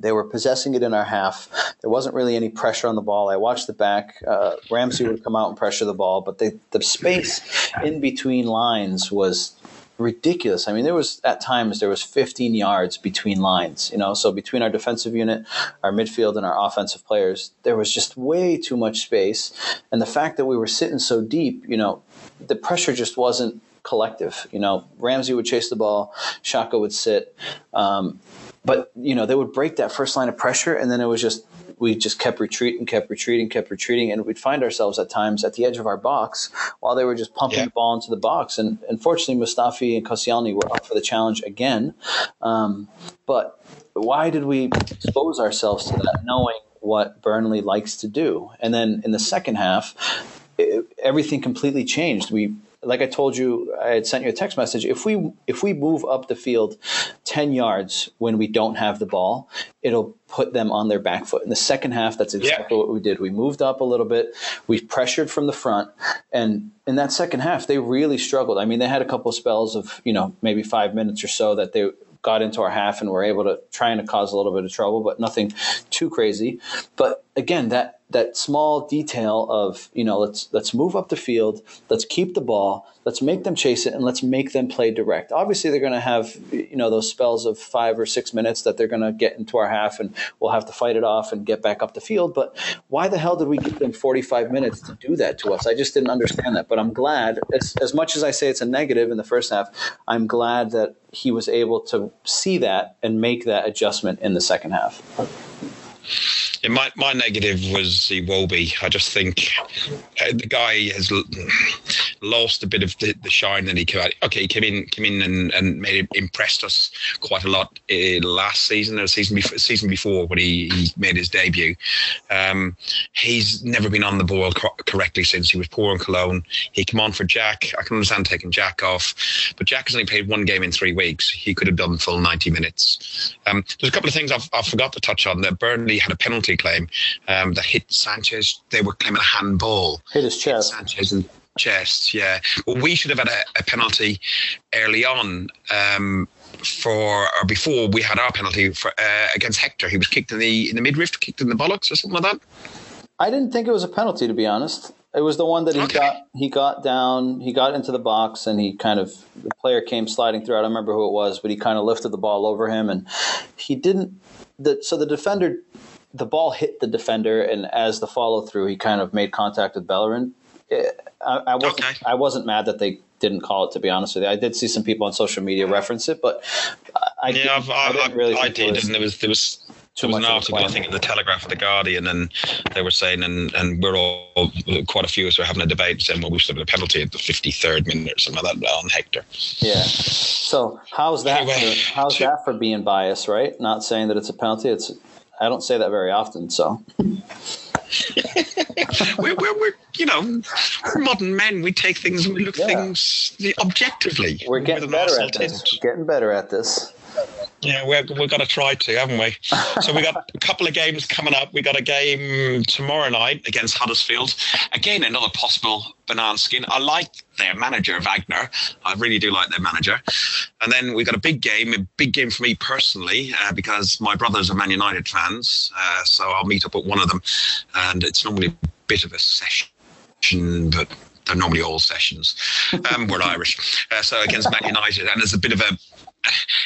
they were possessing it in our half. There wasn't really any pressure on the ball. I watched the back. Uh, Ramsey would come out and pressure the ball, but the, the space in between lines was ridiculous. I mean, there was at times there was 15 yards between lines. You know, so between our defensive unit, our midfield, and our offensive players, there was just way too much space. And the fact that we were sitting so deep, you know, the pressure just wasn't collective. You know, Ramsey would chase the ball, Xhaka would sit. Um, but you know, they would break that first line of pressure, and then it was just we just kept retreating, kept retreating, kept retreating, and we'd find ourselves at times at the edge of our box while they were just pumping yeah. the ball into the box. And unfortunately, Mustafi and Koscielny were up for the challenge again. Um, but why did we expose ourselves to that, knowing what Burnley likes to do? And then in the second half, it, everything completely changed. We like I told you, I had sent you a text message. If we if we move up the field ten yards when we don't have the ball, it'll put them on their back foot. In the second half, that's exactly yeah. what we did. We moved up a little bit, we pressured from the front, and in that second half, they really struggled. I mean, they had a couple of spells of you know maybe five minutes or so that they got into our half and were able to trying to cause a little bit of trouble, but nothing too crazy. But again, that that small detail of you know let's let's move up the field, let's keep the ball, let's make them chase it, and let's make them play direct. Obviously, they're going to have you know those spells of five or six minutes that they're going to get into our half, and we'll have to fight it off and get back up the field. But why the hell did we give them 45 minutes to do that to us? I just didn't understand that. But I'm glad, as, as much as I say it's a negative in the first half, I'm glad that he was able to see that and make that adjustment in the second half. Yeah, my, my negative was Iwobi. I just think uh, the guy has lost a bit of the, the shine that he came out. Okay, he came in, came in and, and made it, impressed us quite a lot uh, last season or season before, season before when he, he made his debut. Um, he's never been on the ball co- correctly since he was poor in Cologne. He came on for Jack. I can understand taking Jack off, but Jack has only played one game in three weeks. He could have done full 90 minutes. Um, there's a couple of things I've, I forgot to touch on. That Burnley had a penalty claim um, that hit Sanchez. They were claiming a handball. Hit his chest. Sanchez and chest, yeah. Well, we should have had a, a penalty early on. Um, for or before we had our penalty for uh, against Hector, he was kicked in the in the midriff, kicked in the bollocks or something like that. I didn't think it was a penalty, to be honest. It was the one that he Okay. got. He got down. He got into the box, and he kind of the player came sliding through. I don't remember who it was, but he kind of lifted the ball over him, and he didn't. The, so the defender, the ball hit the defender, and as the follow through, he kind of made contact with Bellerin. I, I wasn't. Okay. I wasn't mad that they didn't call it. To be honest with you, I did see some people on social media reference it, but I, Yeah, I've, I, I, didn't really I did, was and there was there was too there was an article, I think, in the Telegraph or the Guardian, and they were saying, and and we're all quite a few of us were having a debate saying, well, we should have a penalty at the fifty third minute or something like that on Hector. Yeah. So how's that? Anyway, for, how's to- that for being biased? Right? Not saying that it's a penalty. It's. I don't say that very often. So we're, we're, we're you know we're modern men. We take things and we look Yeah. things objectively. we're getting better at this. We're getting better at this. Yeah, we're, we've got to try to, haven't we? So we got a couple of games coming up. We got a game tomorrow night against Huddersfield. Again, another possible banana skin. I like their manager, Wagner. I really do like their manager. And then we got a big game, a big game for me personally, uh, because my brothers are Man United fans. Uh, so I'll meet up with one of them, and it's normally a bit of a session, but they're normally all sessions. Um, we're Irish, uh, so against Man United, and there's a bit of a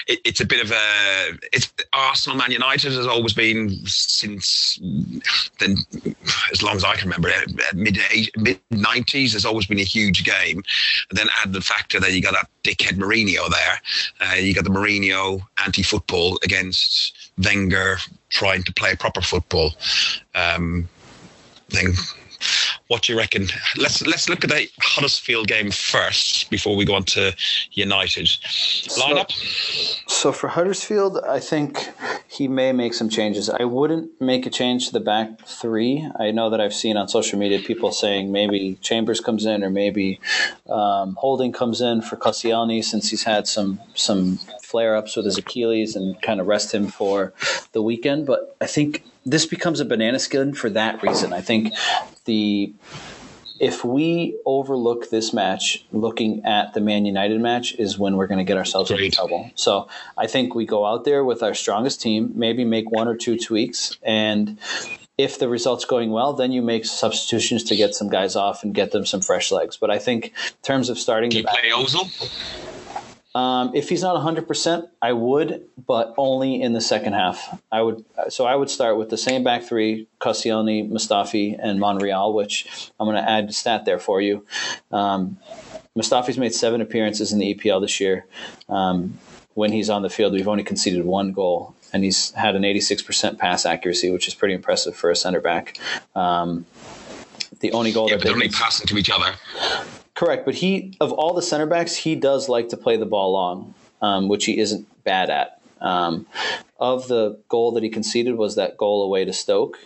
it, it's a bit of a it's Arsenal Man United has always been since then as long as I can remember mid mid nineties has always been a huge game. And then add the factor that you got that dickhead Mourinho there. Uh, you got the Mourinho anti-football against Wenger trying to play proper football. Um, thing what do you reckon? Let's let's look at the Huddersfield game first before we go on to United lineup. So for Huddersfield, I think he may make some changes. I wouldn't make a change to the back three. I know that I've seen on social media people saying maybe Chambers comes in or maybe um, Holding comes in for Koscielny since he's had some some flare ups with his Achilles and kind of rest him for the weekend. But I think this becomes a banana skin for that reason. I think the if we overlook this match, looking at the Man United match is when we're going to get ourselves into trouble. So I think we go out there with our strongest team, maybe make one or two tweaks, and if the result's going well, then you make substitutions to get some guys off and get them some fresh legs. But I think in terms of starting Do the you play Ozil? Um, if he's not 100%, I would, but only in the second half. I would so I would start with the same back three, Koscielny, Mustafi, and Monreal, which I'm going to add a stat there for you. Um, Mustafi's made seven appearances in the EPL this year. Um, when he's on the field, we've only conceded one goal, and he's had an 86% pass accuracy, which is pretty impressive for a center back. Um, the only goal Yeah, they're they only passing to each other. Correct, but he of all the center backs, he does like to play the ball long, um, which he isn't bad at. Um, of the goal that he conceded was that goal away to Stoke,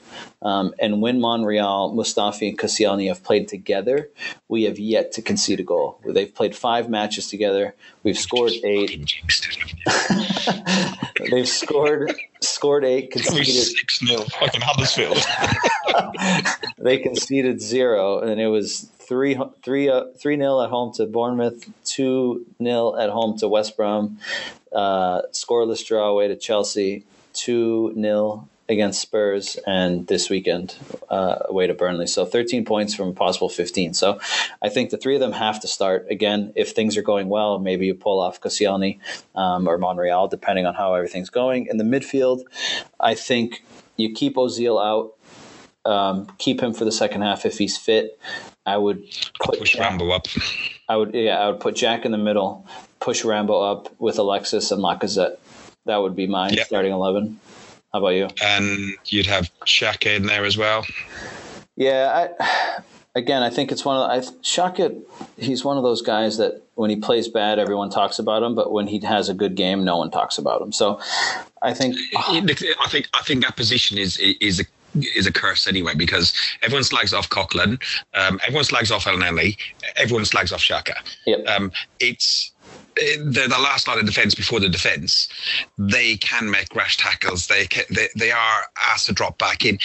um, and when Monreal, Mustafi, and Koscielny have played together, we have yet to concede a goal. They've played five matches together. We've scored eight. Fucking jinxed it, haven't you? They've scored scored eight, conceded six 0 fucking Huddersfield. they conceded zero, and it was three three uh, three nil at home to Bournemouth, two nil at home to West Brom, uh, scoreless draw away to Chelsea, two nil against Spurs and this weekend uh, away to Burnley. So 13 points from a possible 15. So I think the three of them have to start. Again, if things are going well, maybe you pull off Koscielny um, or Monreal, depending on how everything's going. In the midfield, I think you keep Ozil out. Um, keep him for the second half if he's fit. I would put push Jack, Rambo up. I would yeah, I would put Jack in the middle, push Rambo up with Alexis and Lacazette. That would be my yep. starting eleven. How about you? And you'd have Xhaka in there as well. Yeah, I, again, I think it's one of the, I, Xhaka. He's one of those guys that when he plays bad, everyone talks about him, but when he has a good game, no one talks about him. So, I think I think I think that position is is a is a curse anyway because everyone slags off Coquelin, um, everyone slags off Elneny, everyone slags off Xhaka. Yep. Um, it's they're the last line of defence before the defence. They can make rash tackles. They, can, they they are asked to drop back in.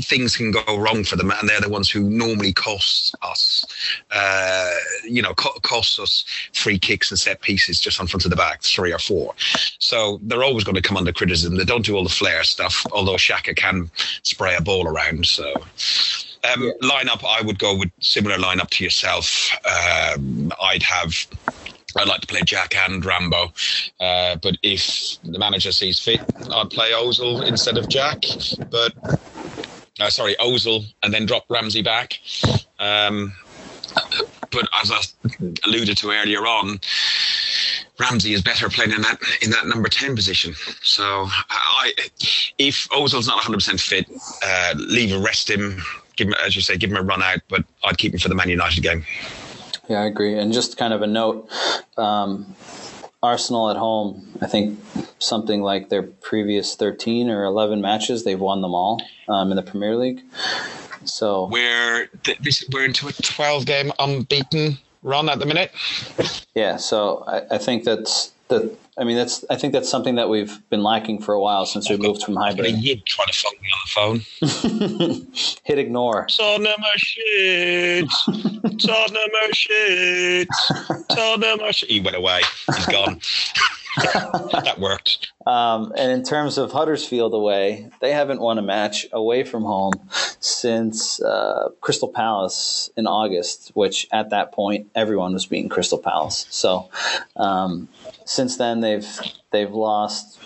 Things can go wrong for them, and they're the ones who normally cost us, uh, you know, cost us free kicks and set pieces just on front of the back, three or four. So they're always going to come under criticism. They don't do all the flair stuff, although Xhaka can spray a ball around. So. Um, yeah. Lineup, I would go with similar lineup to yourself. Um, I'd have I'd like to play Jack and Rambo, uh, but if the manager sees fit, I'd play Ozil instead of Jack. But uh, sorry, Ozil, and then drop Ramsey back. Um, but as I alluded to earlier on, Ramsey is better playing in that in that number ten position. So I, if Ozil's not 100 percent fit, uh, leave him, rest him, give him, as you say, give him a run out. But I'd keep him for the Man United game. Yeah, I agree. And just kind of a note um, Arsenal at home, I think something like their previous 13 or 11 matches, they've won them all um, in the Premier League. So we're this, we're into a 12 game unbeaten run at the minute. Yeah, so I, I think that's that I mean, that's. I think that's something that we've been lacking for a while since we moved from Highbury. A trying to phone me on the phone. Hit ignore. Tottenham shit. Tottenham shit. Tottenham shit. He went away. He's gone. that worked. Um, and in terms of Huddersfield away, they haven't won a match away from home since uh, Crystal Palace in August, which at that point everyone was beating Crystal Palace. So um, since then they've they've lost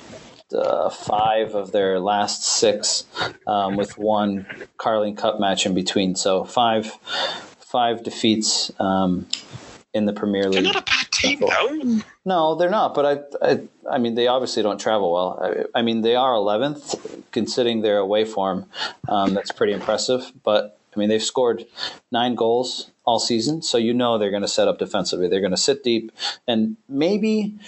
uh, five of their last six, um, with one Carling Cup match in between. So five five defeats um, in the Premier League. They're not a bad team, though. No, they're not. But I, I, I mean, they obviously don't travel well. I, I mean, they are 11th, considering their away form. Um, that's pretty impressive. But I mean, they've scored nine goals all season, so you know they're going to set up defensively. They're going to sit deep, and maybe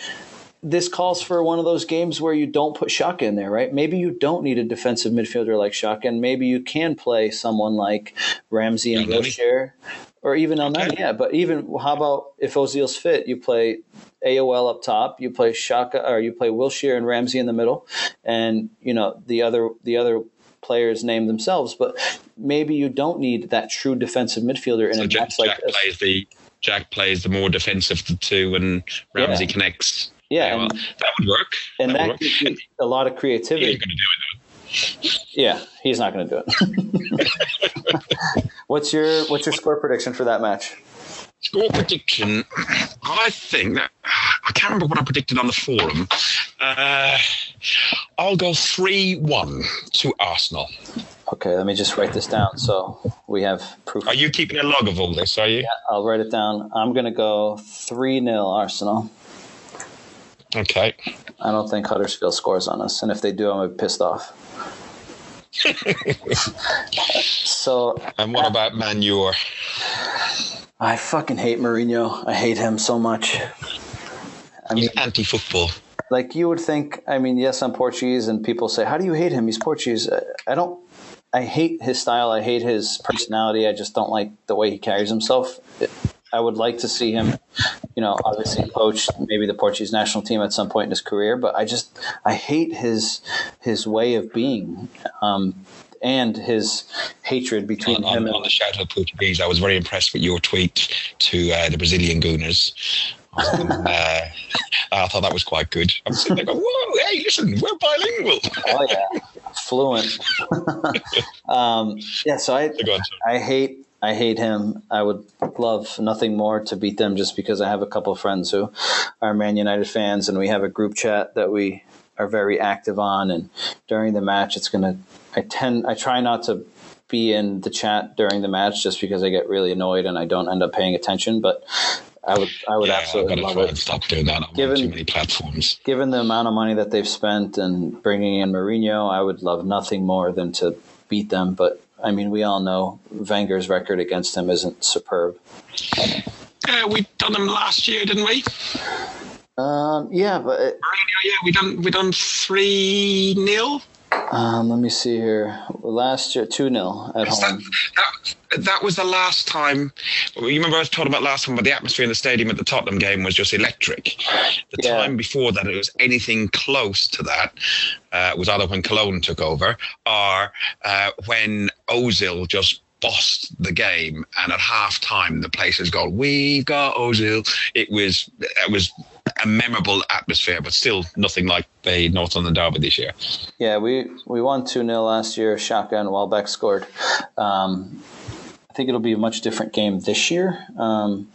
this calls for one of those games where you don't put Xhaka in there, right? Maybe you don't need a defensive midfielder like Xhaka, and maybe you can play someone like Ramsey and Wilshere or even Elneny. Okay. Yeah, but even how about if Ozil's fit, you play AOL up top, you play Xhaka, or you play Wilshere and Ramsey in the middle, and you know the other the other players name themselves, but maybe you don't need that true defensive midfielder in so a Jack, match like Jack this. Plays the, Jack plays the more defensive of the two, and Ramsey yeah. connects. Yeah, well, that would work. And that, that gives you a lot of creativity. He's going to do it. Yeah, he's not going to do it. what's your what's your score prediction for that match? Score prediction. I think that I can't remember what I predicted on the forum. Uh, I'll go three one to Arsenal. Okay, let me just write this down so we have proof. Are you keeping a log of all this? Are you? Yeah, I'll write it down. I'm going to go three 0 Arsenal. Okay. I don't think Huddersfield scores on us, and if they do, I'm pissed off. so. And what uh, about Manure? I fucking hate Mourinho. I hate him so much. I He's mean, anti-football. Like you would think. I mean, yes, I'm Portuguese, and people say, "How do you hate him? He's Portuguese." Uh, I don't. I hate his style. I hate his personality. I just don't like the way he carries himself. I would like to see him, you know, obviously coach maybe the Portuguese national team at some point in his career. But I just I hate his his way of being. Um, and his hatred between on, him on, and on the shout out Portuguese. I was very impressed with your tweet to uh, the Brazilian Gooners. uh, I thought that was quite good. I'm sitting there going, "Whoa, hey, listen, we're bilingual." oh yeah, fluent. um, yeah, so I I hate I hate him. I would love nothing more to beat them just because I have a couple of friends who are Man United fans and we have a group chat that we are very active on and during the match it's gonna I tend I try not to be in the chat during the match just because I get really annoyed and I don't end up paying attention. But I would I would yeah, absolutely love it. stop doing that on given, too many platforms. Given the amount of money that they've spent and bringing in Mourinho, I would love nothing more than to beat them. But I mean, we all know Wenger's record against him isn't superb. Yeah, we done them last year, didn't we? Um, yeah, but it, Mourinho, yeah, we done we done three 0 um, let me see here. Last year, 2 0 at home. That, that, that, was the last time. You remember I was talking about last time about the atmosphere in the stadium at the Tottenham game was just electric. The yeah. time before that, it was anything close to that. Uh, was either when Cologne took over or uh, when Ozil just bossed the game and at half time the place has gone we've got Ozil it was it was a memorable atmosphere, but still nothing like the North London Derby this year. Yeah, we, we won 2 0 last year. And Welbeck scored. Um, I think it'll be a much different game this year. Um,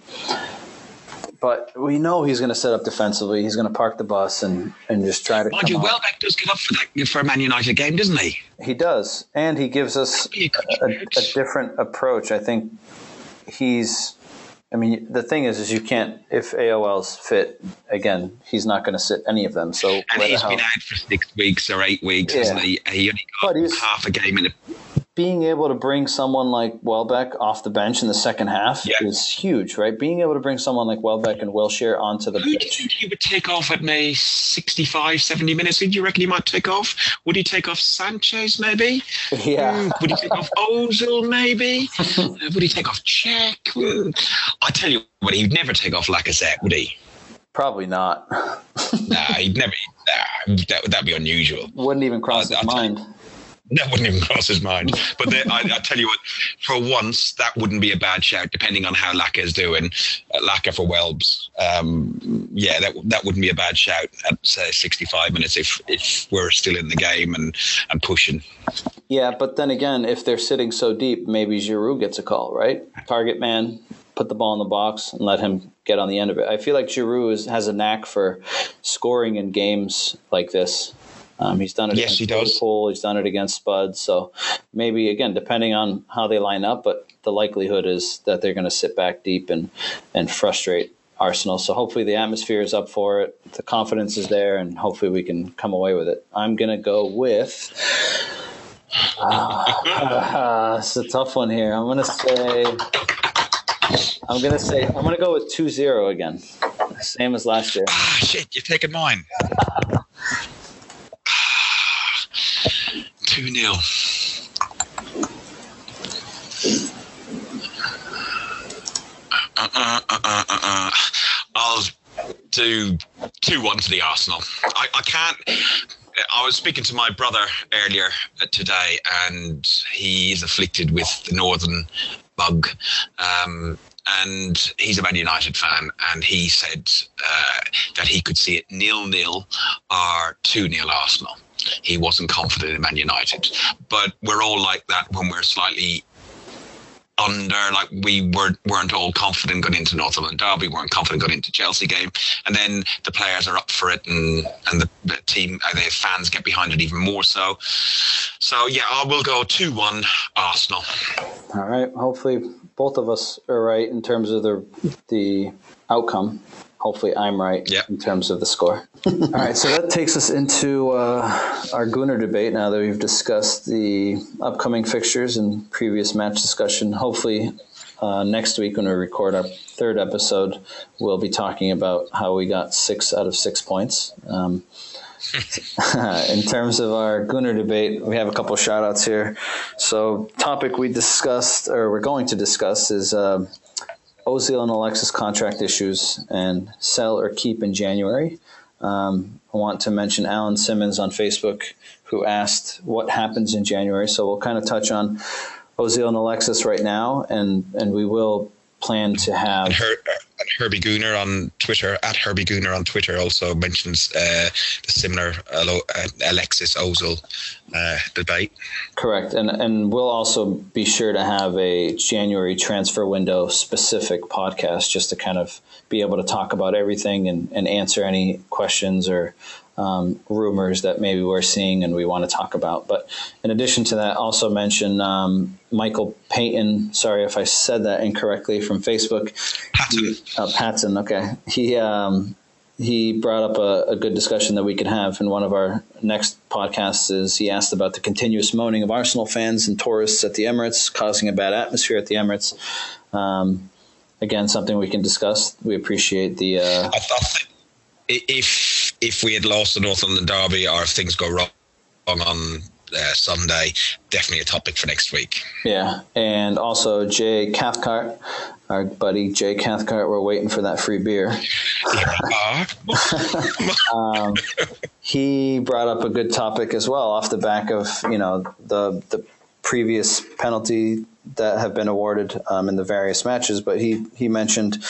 but we know he's going to set up defensively. He's going to park the bus and, and just try to. Mind you, Welbeck does get up for that for a Man United game, doesn't he? He does, and he gives us a, a, a different approach. I think he's I mean, the thing is, is you can't if AOL's fit again. He's not going to sit any of them. So and he's been out for six weeks or eight weeks, yeah. hasn't he? He only got half a game in a being able to bring someone like Welbeck off the bench in the second half yeah. is huge, right? Being able to bring someone like Welbeck and Wilshere onto the Who pitch. do you think he would take off at maybe 65, 70 minutes? Who do you reckon he might take off? Would he take off Sanchez, maybe? Yeah. Mm, would he take off Ozil, maybe? would he take off Cech? Mm. I tell you what, he'd never take off Lacazette, would he? Probably not. nah, he'd never. Nah, that, that'd be unusual. Wouldn't even cross uh, his mind. That wouldn't even cross his mind. But I, I, tell you what, for once, that wouldn't be a bad shout, depending on how is doing. Uh, for Welbs. Um, yeah, that that wouldn't be a bad shout at say 65 minutes if if we're still in the game and and pushing. Yeah, but then again, if they're sitting so deep, maybe Giroud gets a call, right? Target man, put the ball in the box and let him get on the end of it. I feel like Giroud is, has a knack for scoring in games like this. Um, he's done it yes, against he does. He's done it against Spud. So maybe again, depending on how they line up, but the likelihood is that they're going to sit back deep and and frustrate Arsenal. So hopefully the atmosphere is up for it. The confidence is there, and hopefully we can come away with it. I'm going to go with. Uh, it's a tough one here. I'm going to say. I'm going to say. I'm going to go with 2-0 again, same as last year. Ah, shit! You're taking mine. 2 0. Uh, uh, uh, I'll do 2 1 to the Arsenal. I, I can't. I was speaking to my brother earlier today, and he's afflicted with the northern bug. Um, and he's a Man United fan, and he said uh, that he could see it nil nil or two nil Arsenal he wasn't confident in Man United. But we're all like that when we're slightly under, like we weren't weren't all confident going into North London Derby, weren't confident going into Chelsea game, and then the players are up for it, and and the, the team, uh, the fans get behind it even more so. So yeah, I will go two one Arsenal. All right. Hopefully, both of us are right in terms of the the outcome hopefully I'm right yep. in terms of the score. All right, so that takes us into uh, our Gunner debate now that we've discussed the upcoming fixtures and previous match discussion. Hopefully, uh, next week when we record our third episode, we'll be talking about how we got six out of six points. Um, in terms of our Gunner debate, we have a couple of shout outs here. So, topic we discussed, or we're going to discuss, is uh, Ozil and Alexis contract issues and sell or keep in January. Um, I want to mention Alan Simmons on Facebook who asked what happens in January. So we'll kind of touch on Ozil and Alexis right now, and and we will plan to have. And, Her, and Herbie Gooner on Twitter at Herbie Gooner on Twitter also mentions uh, the similar uh, Alexis Ozil uh, debate. Correct, and and we'll also be sure to have a January transfer window specific podcast just to kind of be able to talk about everything and, and answer any questions or um, rumors that maybe we're seeing and we want to talk about. But in addition to that, also mention um, Michael Payton. Sorry if I said that incorrectly from Facebook. Patton. Uh, Patton. Okay. He um, he brought up a, a, good discussion that we could have in one of our next podcasts. Is he asked about the continuous moaning of Arsenal fans and tourists at the Emirates, causing a bad atmosphere at the Emirates. Um, again, something we can discuss. We appreciate the. Uh, I thought if if we had lost the North London derby, or if things go wrong on uh, Sunday, definitely a topic for next week. Yeah, and also Jay Cathcart, our buddy Jay Cathcart, we're waiting for that free beer. um, he brought up a good topic as well, off the back of you know the the previous penalty that have been awarded um, in the various matches. But he he mentioned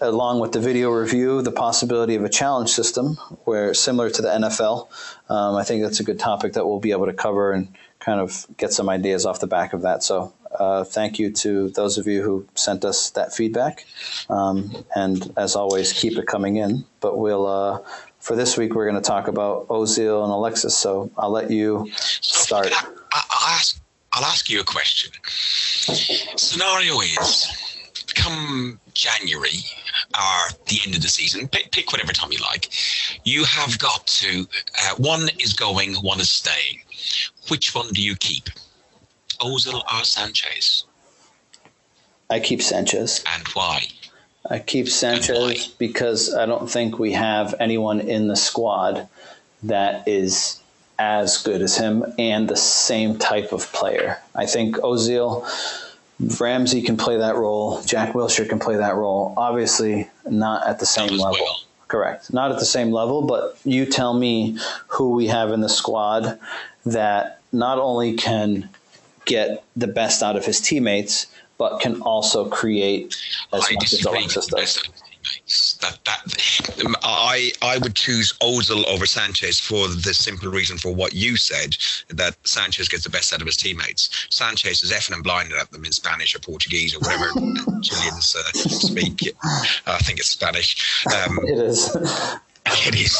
along with the video review, the possibility of a challenge system where similar to the NFL. Um, I think that's a good topic that we'll be able to cover and kind of get some ideas off the back of that. So uh, thank you to those of you who sent us that feedback. Um, and as always, keep it coming in. But we'll, uh, for this week, we're going to talk about Ozil and Alexis. So I'll let you start. I, will ask, I'll ask you a question. Scenario is come January or the end of the season, pick, pick whatever time you like, you have got to, uh, one is going, one is staying. Which one do you keep? Ozil or Sanchez? I keep Sanchez. And why? I keep Sanchez because I don't think we have anyone in the squad that is as good as him and the same type of player. I think Ozil Ramsey can play that role. Jack Wilshere can play that role. Obviously, not at the same level. Well. Correct. Not at the same level, but you tell me who we have in the squad that not only can get the best out of his teammates, but can also create as I much as Alexis does that that I I would choose Ozil over Sanchez for the simple reason for what you said that Sanchez gets the best out of his teammates. Sanchez is effing and blinded at them in Spanish or Portuguese or whatever Chileans uh, speak. I think it's Spanish. Um, it is. It is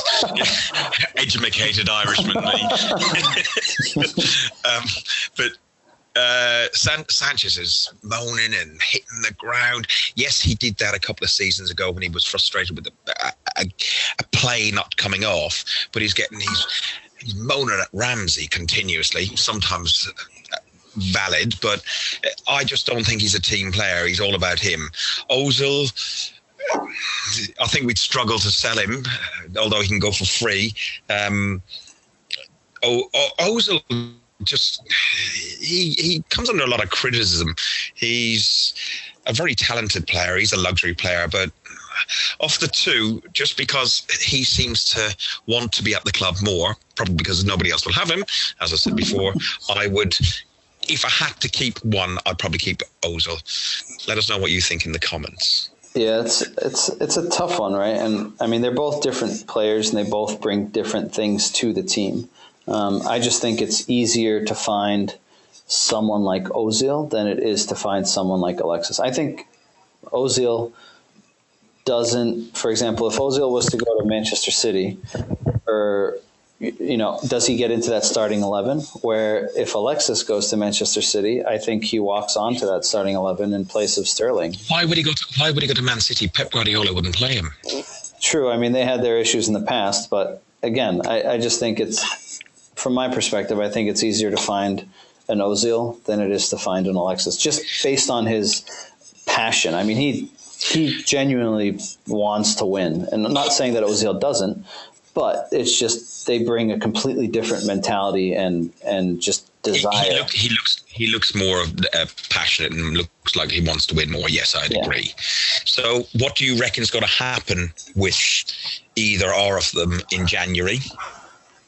educated Irishman, um, but uh, San- Sanchez is moaning and hitting the ground. Yes, he did that a couple of seasons ago when he was frustrated with a, a, a play not coming off. But he's getting he's he's moaning at Ramsey continuously. Sometimes uh, valid, but I just don't think he's a team player. He's all about him. Ozil. I think we'd struggle to sell him, although he can go for free. Um, o- o- Ozil just he he comes under a lot of criticism. He's a very talented player. He's a luxury player, but of the two, just because he seems to want to be at the club more, probably because nobody else will have him, as I said before, I would. If I had to keep one, I'd probably keep Ozil. Let us know what you think in the comments. Yeah, it's it's it's a tough one, right? And I mean, they're both different players, and they both bring different things to the team. Um, I just think it's easier to find someone like Ozil than it is to find someone like Alexis. I think Ozil doesn't, for example, if Ozil was to go to Manchester City, or you know, does he get into that starting eleven? Where if Alexis goes to Manchester City, I think he walks onto that starting eleven in place of Sterling. Why would he go? To, why would he go to Man City? Pep Guardiola wouldn't play him. True. I mean, they had their issues in the past, but again, I, I just think it's from my perspective, I think it's easier to find an Ozil than it is to find an Alexis, just based on his passion. I mean, he he genuinely wants to win, and I'm not saying that Ozil doesn't, but it's just they bring a completely different mentality and and just desire. He, he, look, he looks he looks more uh, passionate and looks like he wants to win more. Yes, I'd yeah. agree. So, what do you reckon is going to happen with either or of them in January?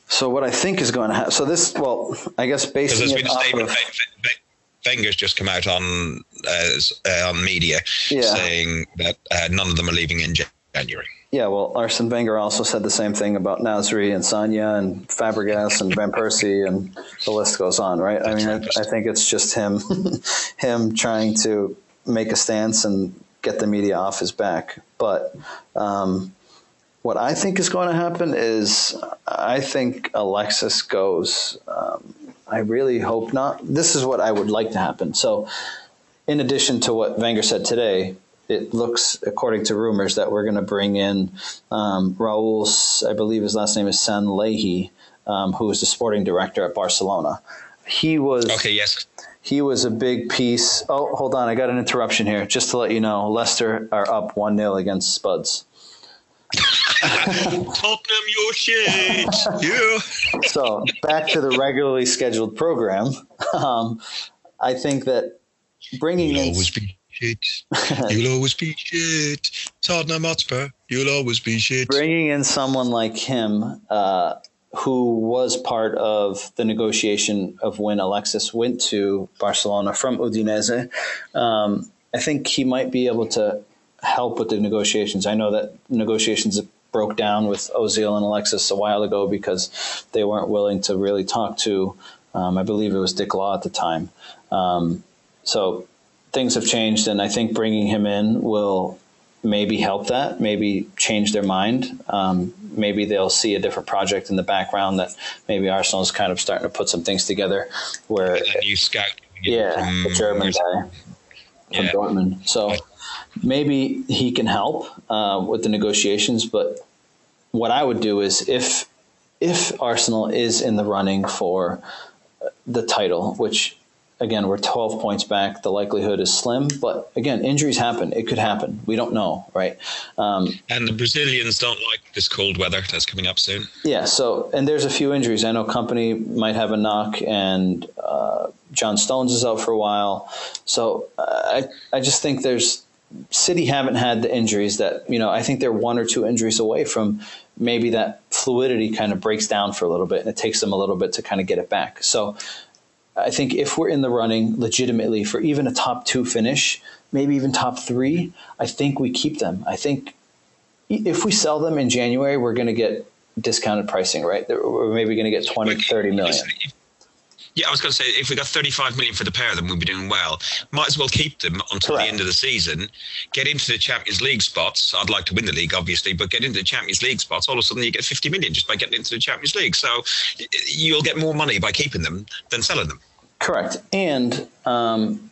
So what I think is going to happen. So this, well, I guess basically, there's been a statement. Of, Wenger's just come out on uh, uh, on media yeah. saying that uh, none of them are leaving in January. Yeah, well, Arsene Wenger also said the same thing about Nasri and Sagna and Fabregas and Van Persie, and the list goes on, right? I mean, I, I think it's just him, him trying to make a stance and get the media off his back. But um, what I think is going to happen is I think Alexis goes. Um, I really hope not. This is what I would like to happen. So, in addition to what Wenger said today, it looks, according to rumors, that we're going to bring in um, Raul, I believe his last name is Sanllehi, um, who is the sporting director at Barcelona. He was okay. Yes, he was a big piece. Oh, hold on, I got an interruption here. Just to let you know, Leicester are up one 0 against Spuds. Tottenham, your shit. Yeah. So back to the regularly scheduled program. Um, I think that bringing You'll in always be shit. You'll always be shit. Tottenham Hotspur. You'll always be shit. Bringing in someone like him, uh, who was part of the negotiation of when Alexis went to Barcelona from Udinese, um, I think he might be able to help with the negotiations. I know that negotiations broke down with Ozil and Alexis a while ago because they weren't willing to really talk to. Um, I believe it was Dick Law at the time. Um, so things have changed, and I think bringing him in will maybe help that, maybe change their mind. Um, maybe they'll see a different project in the background that maybe Arsenal is kind of starting to put some things together. Where new scout, yeah, from, the German guy from yeah. Dortmund. So maybe he can help uh, with the negotiations. But what I would do is if if Arsenal is in the running for the title, which again, we're 12 points back. The likelihood is slim, but again, injuries happen. It could happen. We don't know, right? Um, and the Brazilians don't like this cold weather that's coming up soon. Yeah. So, and there's a few injuries. I know Kompany might have a knock, and uh, John Stones is out for a while. So, uh, I I just think there's City haven't had the injuries that you know. I think they're one or two injuries away from maybe that fluidity kind of breaks down for a little bit, and it takes them a little bit to kind of get it back. So I think if we're in the running legitimately for even a top two finish, maybe even top three, I think we keep them. I think if we sell them in January, we're going to get discounted pricing, right? We're maybe going to get 20, 30 million. Yeah, I was going to say if we got 35 million for the pair of them, we'd be doing well. Might as well keep them until Correct. the end of the season. Get into the Champions League spots. I'd like to win the league, obviously, but get into the Champions League spots. All of a sudden, you get 50 million just by getting into the Champions League. So you'll get more money by keeping them than selling them. Correct. And um,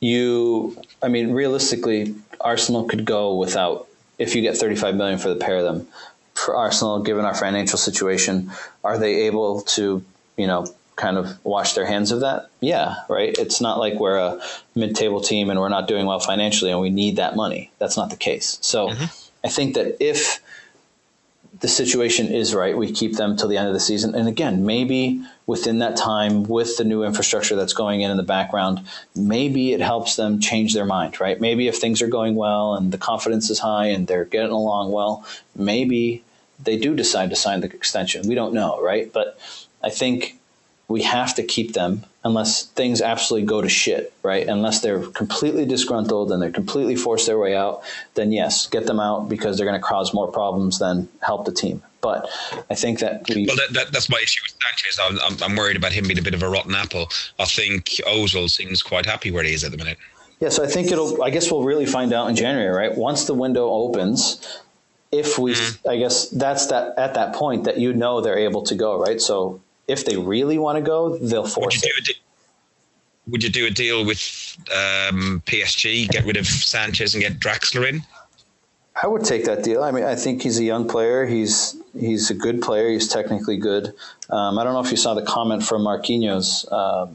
you, I mean, realistically, Arsenal could go without, if you get 35 million for the pair of them, for Arsenal, given our financial situation, are they able to, you know, kind of wash their hands of that? Yeah, right. It's not like we're a mid-table team and we're not doing well financially and we need that money. That's not the case. So mm-hmm. I think that if the situation is right, we keep them till the end of the season. And again, maybe within that time, with the new infrastructure that's going in in the background, maybe it helps them change their mind, right? Maybe if things are going well and the confidence is high and they're getting along well, maybe they do decide to sign the extension. We don't know, right? But I think we have to keep them unless things absolutely go to shit, right? Unless they're completely disgruntled and they're completely forced their way out, then yes, get them out because they're going to cause more problems than help the team. But I think that we. Well, that, that, that's my issue with Sanchez. I'm, I'm, I'm, worried about him being a bit of a rotten apple. I think Ozil seems quite happy where he is at the minute. Yeah, so I think it'll. I guess we'll really find out in January, right? Once the window opens, if we, mm. I guess that's that at that point that you know they're able to go, right? So if they really want to go, they'll force would it. would you do a deal with um, PSG, get rid of Sanchez and get Draxler in? I would take that deal. I mean, I think he's a young player. He's he's a good player. He's technically good. Um, I don't know if you saw the comment from Marquinhos uh,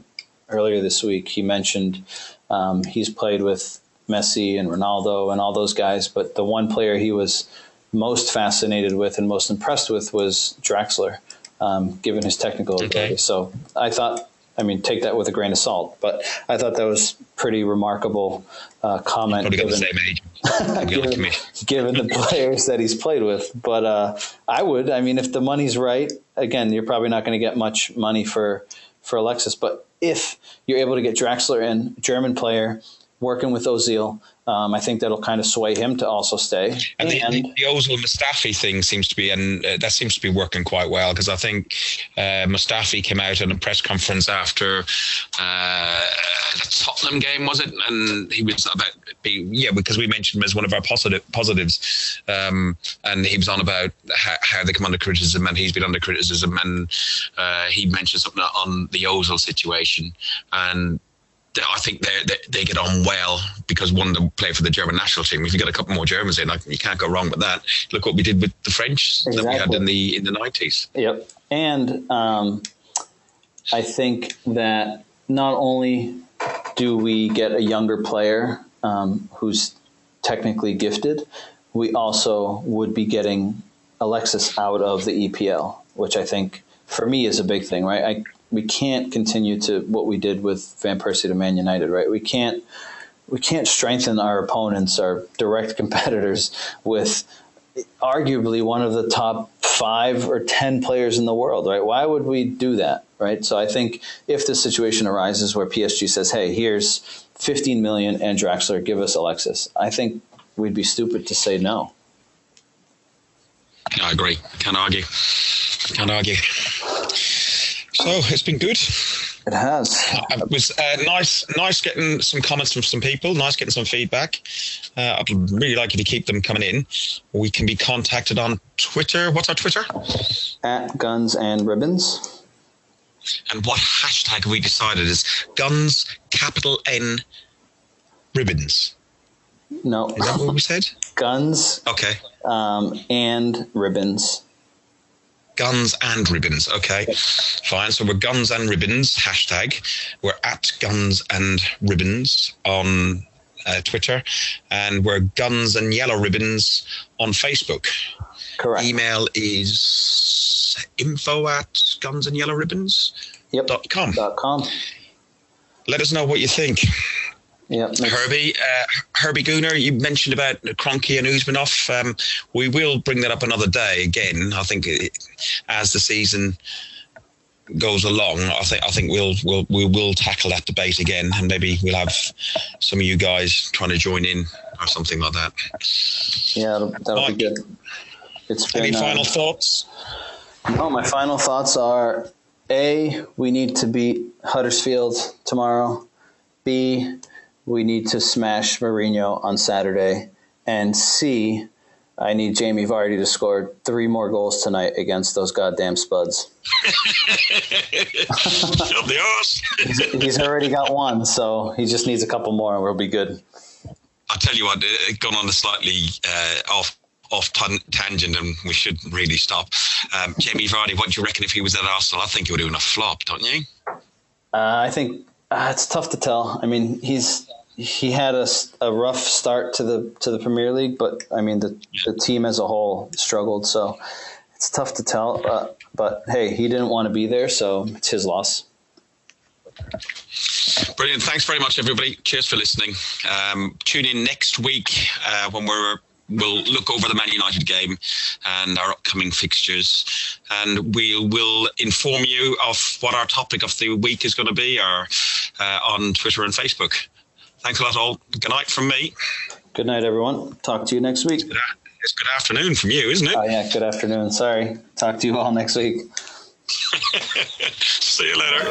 earlier this week. He mentioned um, he's played with Messi and Ronaldo and all those guys, but the one player he was most fascinated with and most impressed with was Draxler um, given his technical okay. ability. So I thought, I mean, take that with a grain of salt, but I thought that was pretty remarkable uh, comment. Given, given, given, the players that he's played with, but uh, I would. I mean, if the money's right, again, you're probably not going to get much money for for Alexis, but if you're able to get Draxler in, German player, working with Ozil. Um, I think that'll kind of sway him to also stay. And, and the, the, Ozil Mustafi thing seems to be, and uh, that seems to be working quite well because I think uh, Mustafi came out in a press conference after uh, the Tottenham game, was it? And he was about being, yeah, because we mentioned him as one of our positive positives, um, and he was on about how, how, they come under criticism, and he's been under criticism, and uh, he mentioned something on the Ozil situation, and I think they they get on well because one, they play for the German national team. If you get a couple more Germans in, like, you can't go wrong with that. Look what we did with the French exactly. that we had in the in the nineties. Yep, and um, I think that not only do we get a younger player um, who's technically gifted, we also would be getting Alexis out of the EPL, which I think for me is a big thing, right? I we can't continue to what we did with Van Persie to Man United, right? We can't we can't strengthen our opponents, our direct competitors, with arguably one of the top five or ten players in the world, right? Why would we do that, right? So I think if the situation arises where PSG says, "Hey, here's 15 million and Draxler, give us Alexis," I think we'd be stupid to say no. I agree. Can't argue. Can't argue. So it's been good. It has. Uh, it was uh, nice, nice getting some comments from some people. Nice getting some feedback. Uh, I'd really like you to keep them coming in. We can be contacted on Twitter. What's our Twitter? At Guns and Ribbons. And what hashtag have we decided is Guns capital N Ribbons? No. Is that what we said? Guns. Okay. Um, and Ribbons guns and ribbons. Okay, fine. So we're guns and ribbons hashtag. We're at guns and ribbons on uh, Twitter, and we're guns and yellow ribbons on Facebook. Correct. Email is info at guns and yellow ribbons. Yep. Dot com. Dot com. Let us know what you think. Yep. Herbie, uh, Herbie Gooner, you mentioned about Kroenke and Usmanov. Um, we will bring that up another day again. I think it, as the season goes along, I think I think we'll we'll we will tackle that debate again, and maybe we'll have some of you guys trying to join in or something like that. Yeah, that'll, that'll Mike, be good. It's been, any final uh, thoughts? No, my final thoughts are: a, we need to beat Huddersfield tomorrow. B, we need to smash Mourinho on Saturday. And C, I need Jamie Vardy to score three more goals tonight against those goddamn Spuds. he's already got one, so he just needs a couple more and we'll be good. I'll tell you what, gone on a slightly uh, off off tangent and we should really stop. Um, Jamie Vardy, what do you reckon if he was at Arsenal? I think he would have been a flop, don't you? Uh, I think uh, it's tough to tell. I mean, he's he had a, a rough start to the to the Premier League, but I mean the the team as a whole struggled. So it's tough to tell. Uh, but hey, he didn't want to be there, so it's his loss. Brilliant. Thanks very much, everybody. Cheers for listening. Um, tune in next week uh, when we're we'll look over the Man United game and our upcoming fixtures, and we will inform you of what our topic of the week is going to be, or uh, on Twitter and Facebook. Thanks a lot, all. Good night from me. Good night, everyone. Talk to you next week. It's good afternoon from you, isn't it? Oh, yeah, good afternoon. Sorry. Talk to you all next week. See you later.